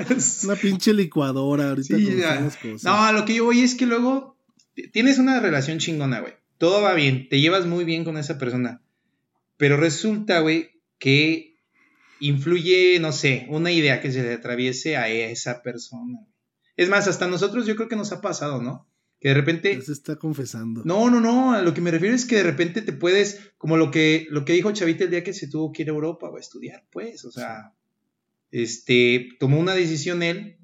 [SPEAKER 1] Una pinche licuadora ahorita
[SPEAKER 3] Sí,
[SPEAKER 1] las cosas.
[SPEAKER 3] No, a lo que yo voy es que luego tienes una relación chingona, güey. Todo va bien, te llevas muy bien con esa persona. Pero resulta, güey, que influye, no sé, una idea que se le atraviese a esa persona. Es más, hasta nosotros yo creo que nos ha pasado, ¿no? Que de repente...
[SPEAKER 1] Ya se está confesando.
[SPEAKER 3] No, no, no, a lo que me refiero es que de repente te puedes, como lo que, lo que dijo Chavita el día que se tuvo que ir a Europa o a estudiar, pues, o sea, este, tomó una decisión él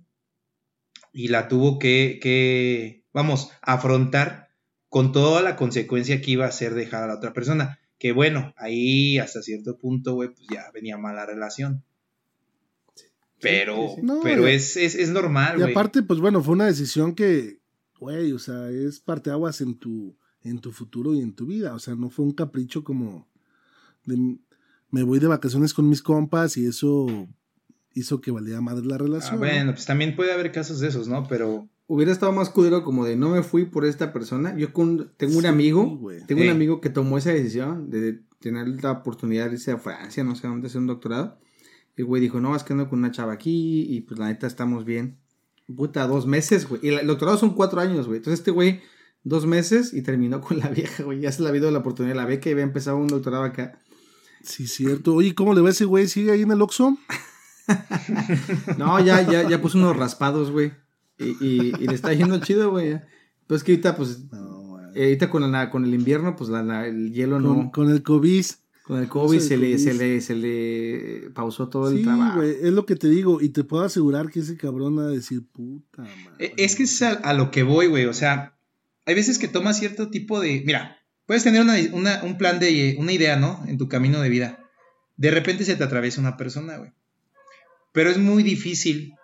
[SPEAKER 3] y la tuvo que, que, vamos, afrontar con toda la consecuencia que iba a ser dejar a la otra persona. Que bueno, ahí hasta cierto punto, güey, pues ya venía mala relación. Pero,
[SPEAKER 2] sí, sí.
[SPEAKER 1] No,
[SPEAKER 3] pero
[SPEAKER 1] y-
[SPEAKER 3] es, es, es normal,
[SPEAKER 1] Y
[SPEAKER 3] güey.
[SPEAKER 1] aparte, pues bueno, fue una decisión que, güey, o sea, es parteaguas en tu, en tu futuro y en tu vida. O sea, no fue un capricho como de, me voy de vacaciones con mis compas y eso hizo que valía madre la
[SPEAKER 3] Ah,
[SPEAKER 1] relación. ¿no?
[SPEAKER 3] bueno, pues también puede haber casos de esos, ¿no? Pero
[SPEAKER 2] Hubiera estado más culero como de no me fui por esta persona. Yo con, tengo un
[SPEAKER 1] Sí,
[SPEAKER 2] amigo, tengo un amigo que tomó esa decisión de tener la oportunidad de irse a Francia, no sé dónde, hacer un doctorado. Y el güey dijo, no, es que ando con una chava aquí y pues la neta estamos bien. Puta, dos meses, güey. Y el doctorado son cuatro años, güey. Entonces este güey, dos meses y terminó con la vieja, güey. Ya se le ha habido la oportunidad de la beca y había empezado un doctorado acá.
[SPEAKER 1] Sí, cierto. Oye, ¿cómo le va ese güey? ¿Sigue ahí en el Oxxo?
[SPEAKER 2] No, ya, ya, ya puso unos raspados, güey. Y, y, y le está yendo chido, güey. Pues que ahorita, pues,
[SPEAKER 1] No,
[SPEAKER 2] eh, ahorita con, la, con el invierno, pues la, la- el hielo
[SPEAKER 1] con,
[SPEAKER 2] no.
[SPEAKER 1] con el COVID.
[SPEAKER 2] Con el COVID se le, se, le, se le pausó todo el
[SPEAKER 1] Sí,
[SPEAKER 2] trabajo.
[SPEAKER 1] güey, es lo que te digo. Y te puedo asegurar que ese cabrón va a decir, puta madre.
[SPEAKER 3] Eh, Es que es a, a lo que voy, güey. O sea, hay veces que tomas cierto tipo de. Mira, puedes tener una, una- un plan de. Una idea, ¿no? En tu camino de vida. De repente se te atraviesa una persona, güey. Pero es muy difícil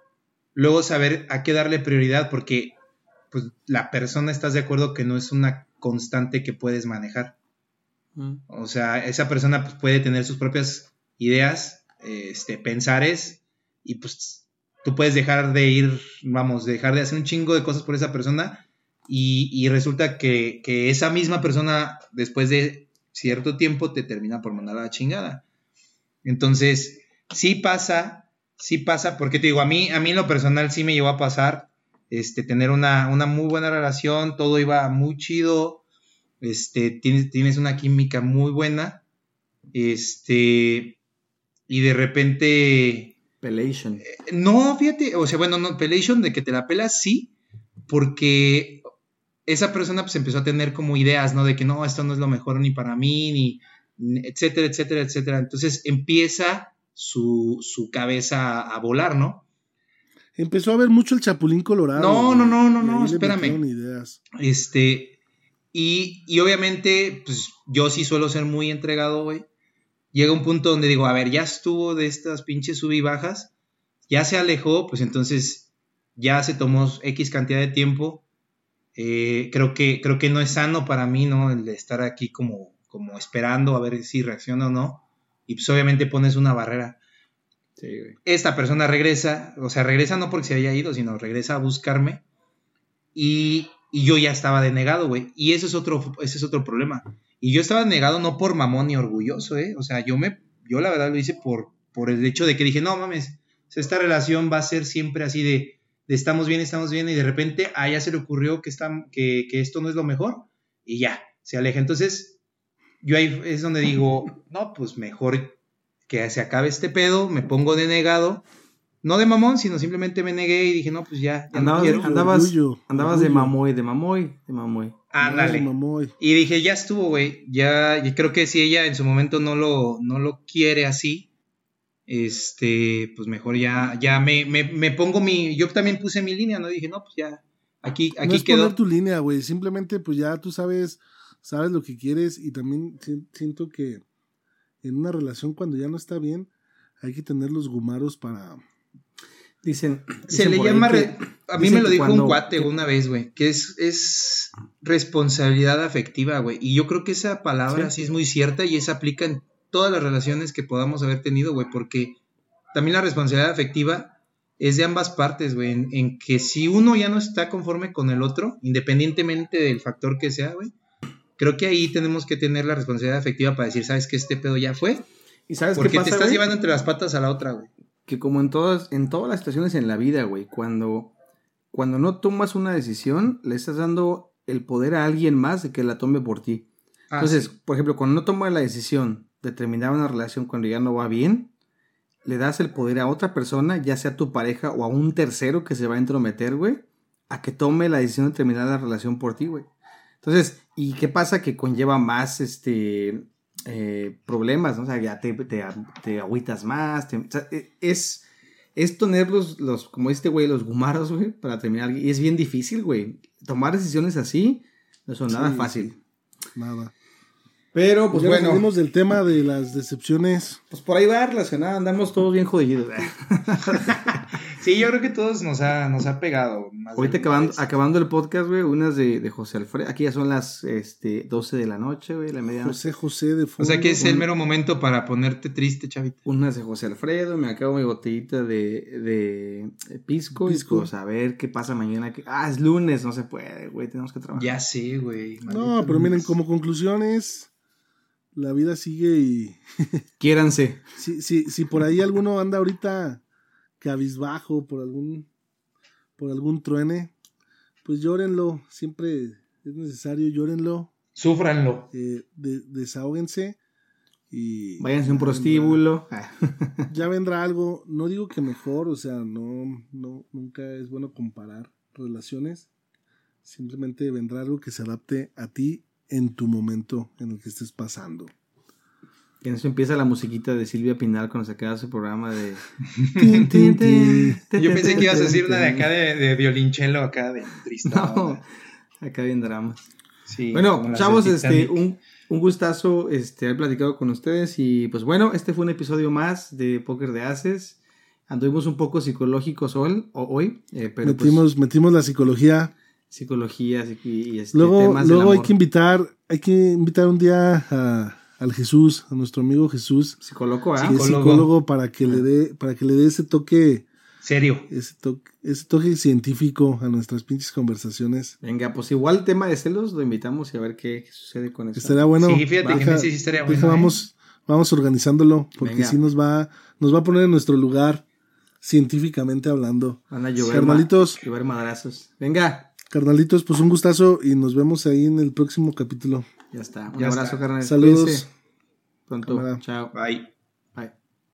[SPEAKER 3] luego saber a qué darle prioridad porque pues, la persona estás de acuerdo que no es una constante que puedes manejar.
[SPEAKER 2] Mm.
[SPEAKER 3] O sea, esa persona pues, puede tener sus propias ideas, este, pensares, y pues tú puedes dejar de ir, vamos, dejar de hacer un chingo de cosas por esa persona, y, resulta que, esa misma persona, después de cierto tiempo, te termina por mandar a la chingada. Entonces, sí pasa, sí pasa, porque te digo, a mí, a mí en lo personal sí me llegó a pasar, este, tener una, una muy buena relación, todo iba muy chido, este, tienes, tienes una química muy buena, este, y de repente...
[SPEAKER 2] Pelation.
[SPEAKER 3] Eh, no, fíjate, o sea, bueno, no, Pelation de que te la pelas, sí, porque esa persona pues empezó a tener como ideas, ¿no? De que no, esto no es lo mejor ni para mí, ni, etcétera, etcétera, etcétera. Entonces empieza su, su cabeza a volar, ¿no?
[SPEAKER 1] Empezó a ver mucho el Chapulín Colorado.
[SPEAKER 3] No, no, no, no, no, espérame. Este, y, y obviamente, pues yo sí suelo ser muy entregado, güey. Llega un punto donde digo, a ver, ya estuvo de estas pinches sub y bajas, ya se alejó, pues entonces ya se tomó X cantidad de tiempo. Eh, creo, que, creo que no es sano para mí, ¿no? El de estar aquí como, como esperando a ver si reacciona o no. Y pues obviamente pones una barrera. Esta persona regresa, o sea, regresa no porque se haya ido, sino regresa a buscarme. Y, yo ya estaba denegado, güey. Y ese es otro, ese es otro problema. Y yo estaba denegado no por mamón ni orgulloso, ¿eh? O sea, yo me, yo la verdad lo hice por, por el hecho de que dije, no mames, esta relación va a ser siempre así de, de estamos bien, estamos bien, y de repente a ella se le ocurrió que, está, que, que esto no es lo mejor, y ya, se aleja. Entonces, yo ahí es donde digo, no, pues mejor que se acabe este pedo, me pongo de negado, no de mamón, sino simplemente me negué y dije, no, pues ya,
[SPEAKER 2] andabas, Andabas, andabas de mamoy, de mamoy, de mamoy.
[SPEAKER 3] Ándale. Y dije, ya estuvo, güey, ya, y creo que si ella en su momento no lo, no lo quiere así, este, pues mejor ya, ya me, me, pongo mi, yo también puse mi línea, ¿no? Dije, no, pues ya, aquí, aquí
[SPEAKER 1] no es quedó. tu línea, güey, simplemente pues ya tú sabes, sabes lo que quieres y también siento que en una relación cuando ya no está bien, hay que tener los gumaros para...
[SPEAKER 2] Dicen...
[SPEAKER 3] Se le llama... a mí me lo dijo un cuate una vez, güey, que es, es responsabilidad afectiva, güey. Y yo creo que esa palabra sí. es muy cierta y esa aplica en todas las relaciones que podamos haber tenido, güey, porque también la responsabilidad afectiva es de ambas partes, güey, en, en, que si uno ya no está conforme con el otro, independientemente del factor que sea, güey, Creo que ahí tenemos que tener la responsabilidad afectiva para decir, ¿sabes que este pedo ya fue?
[SPEAKER 2] ¿Y sabes
[SPEAKER 3] Porque te estás llevando entre las patas a la otra, güey.
[SPEAKER 2] Que como en todas, en todas las situaciones en la vida, güey, cuando, cuando no tomas una decisión, le estás dando el poder a alguien más de que la tome por ti. Ah, Entonces, por ejemplo, cuando no tomas la decisión de terminar una relación cuando ya no va bien, le das el poder a otra persona, ya sea tu pareja o a un tercero que se va a entrometer, güey, a que tome la decisión de terminar la relación por ti, güey. Entonces, ¿y qué pasa? Que conlleva más este eh, problemas, ¿no? O sea, ya te, te, agüitas más. E, es, es tener los, como este güey, los gumaros, güey, para terminar. Y es bien difícil, güey. Tomar decisiones así no son nada fácil.
[SPEAKER 1] Nada.
[SPEAKER 2] Pero, pues, bueno.
[SPEAKER 1] Hablamos del tema de las decepciones.
[SPEAKER 2] Pues por ahí va relacionada, andamos todos bien jodidos.
[SPEAKER 3] sí, yo creo que todos nos ha, nos ha pegado.
[SPEAKER 2] Ahorita acabando, acabando el podcast, güey, unas de, de, José Alfredo. Aquí ya son las este, 12 de la noche, güey, la media.
[SPEAKER 1] José José de
[SPEAKER 3] fondo. O sea que es el mero momento para ponerte triste, chavito.
[SPEAKER 2] Unas de José Alfredo, me acabo mi botellita de, de pisco. Pisco. pues a ver qué pasa mañana. Ah, es lunes, no se puede, güey, tenemos que trabajar.
[SPEAKER 3] Ya sí, güey.
[SPEAKER 1] No, pero miren, como conclusiones la vida sigue y.
[SPEAKER 2] Quiéranse.
[SPEAKER 1] Si, si, si por ahí alguno anda ahorita cabizbajo por algún. por algún truene, pues llórenlo. Siempre es necesario, llórenlo.
[SPEAKER 3] Súfranlo.
[SPEAKER 1] Eh, desahóguense. Y.
[SPEAKER 2] Váyanse un prostíbulo.
[SPEAKER 1] ya vendrá algo. No digo que mejor, o sea, no, no, nunca es bueno comparar relaciones. Simplemente vendrá algo que se adapte a ti en tu momento en el que estés pasando.
[SPEAKER 2] Y en eso empieza la musiquita de Silvia Pinal cuando se queda su programa de...
[SPEAKER 3] Yo pensé que ibas a decir una de acá de, de violinchelo, acá de tristeza. No,
[SPEAKER 2] acá bien dramas. Sí, bueno, chavos, este, un, un, gustazo este, haber platicado con ustedes y pues bueno, este fue un episodio más de Póker de Haces. Anduvimos un poco psicológicos hoy, hoy eh, pero
[SPEAKER 1] metimos,
[SPEAKER 2] pues,
[SPEAKER 1] metimos la psicología
[SPEAKER 2] psicología y, este,
[SPEAKER 1] luego, luego hay que invitar, hay que invitar un día a, al Jesús, a nuestro amigo Jesús,
[SPEAKER 2] psicólogo,
[SPEAKER 1] ¿eh? psicólogo. para que le dé, para que le dé ese toque
[SPEAKER 3] serio,
[SPEAKER 1] ese toque, ese toque científico a nuestras pinches conversaciones.
[SPEAKER 2] Venga, pues igual el tema de celos lo invitamos y a ver qué, sucede con eso.
[SPEAKER 1] Estaría bueno.
[SPEAKER 3] Sí, fíjate que sí estaría bueno.
[SPEAKER 1] ¿eh? vamos, vamos organizándolo porque si nos va, nos va a poner en nuestro lugar científicamente hablando.
[SPEAKER 2] Van a llover,
[SPEAKER 1] Carnalitos.
[SPEAKER 2] ma- llover madrazos. Venga,
[SPEAKER 1] Carnalitos, pues un gustazo y nos vemos ahí en el próximo capítulo.
[SPEAKER 2] Ya está. Un
[SPEAKER 3] Ya
[SPEAKER 2] abrazo,
[SPEAKER 3] está.
[SPEAKER 2] carnal.
[SPEAKER 1] Saludos.
[SPEAKER 2] Cuídense. Pronto.
[SPEAKER 1] Cámara.
[SPEAKER 2] Chao.
[SPEAKER 3] Bye.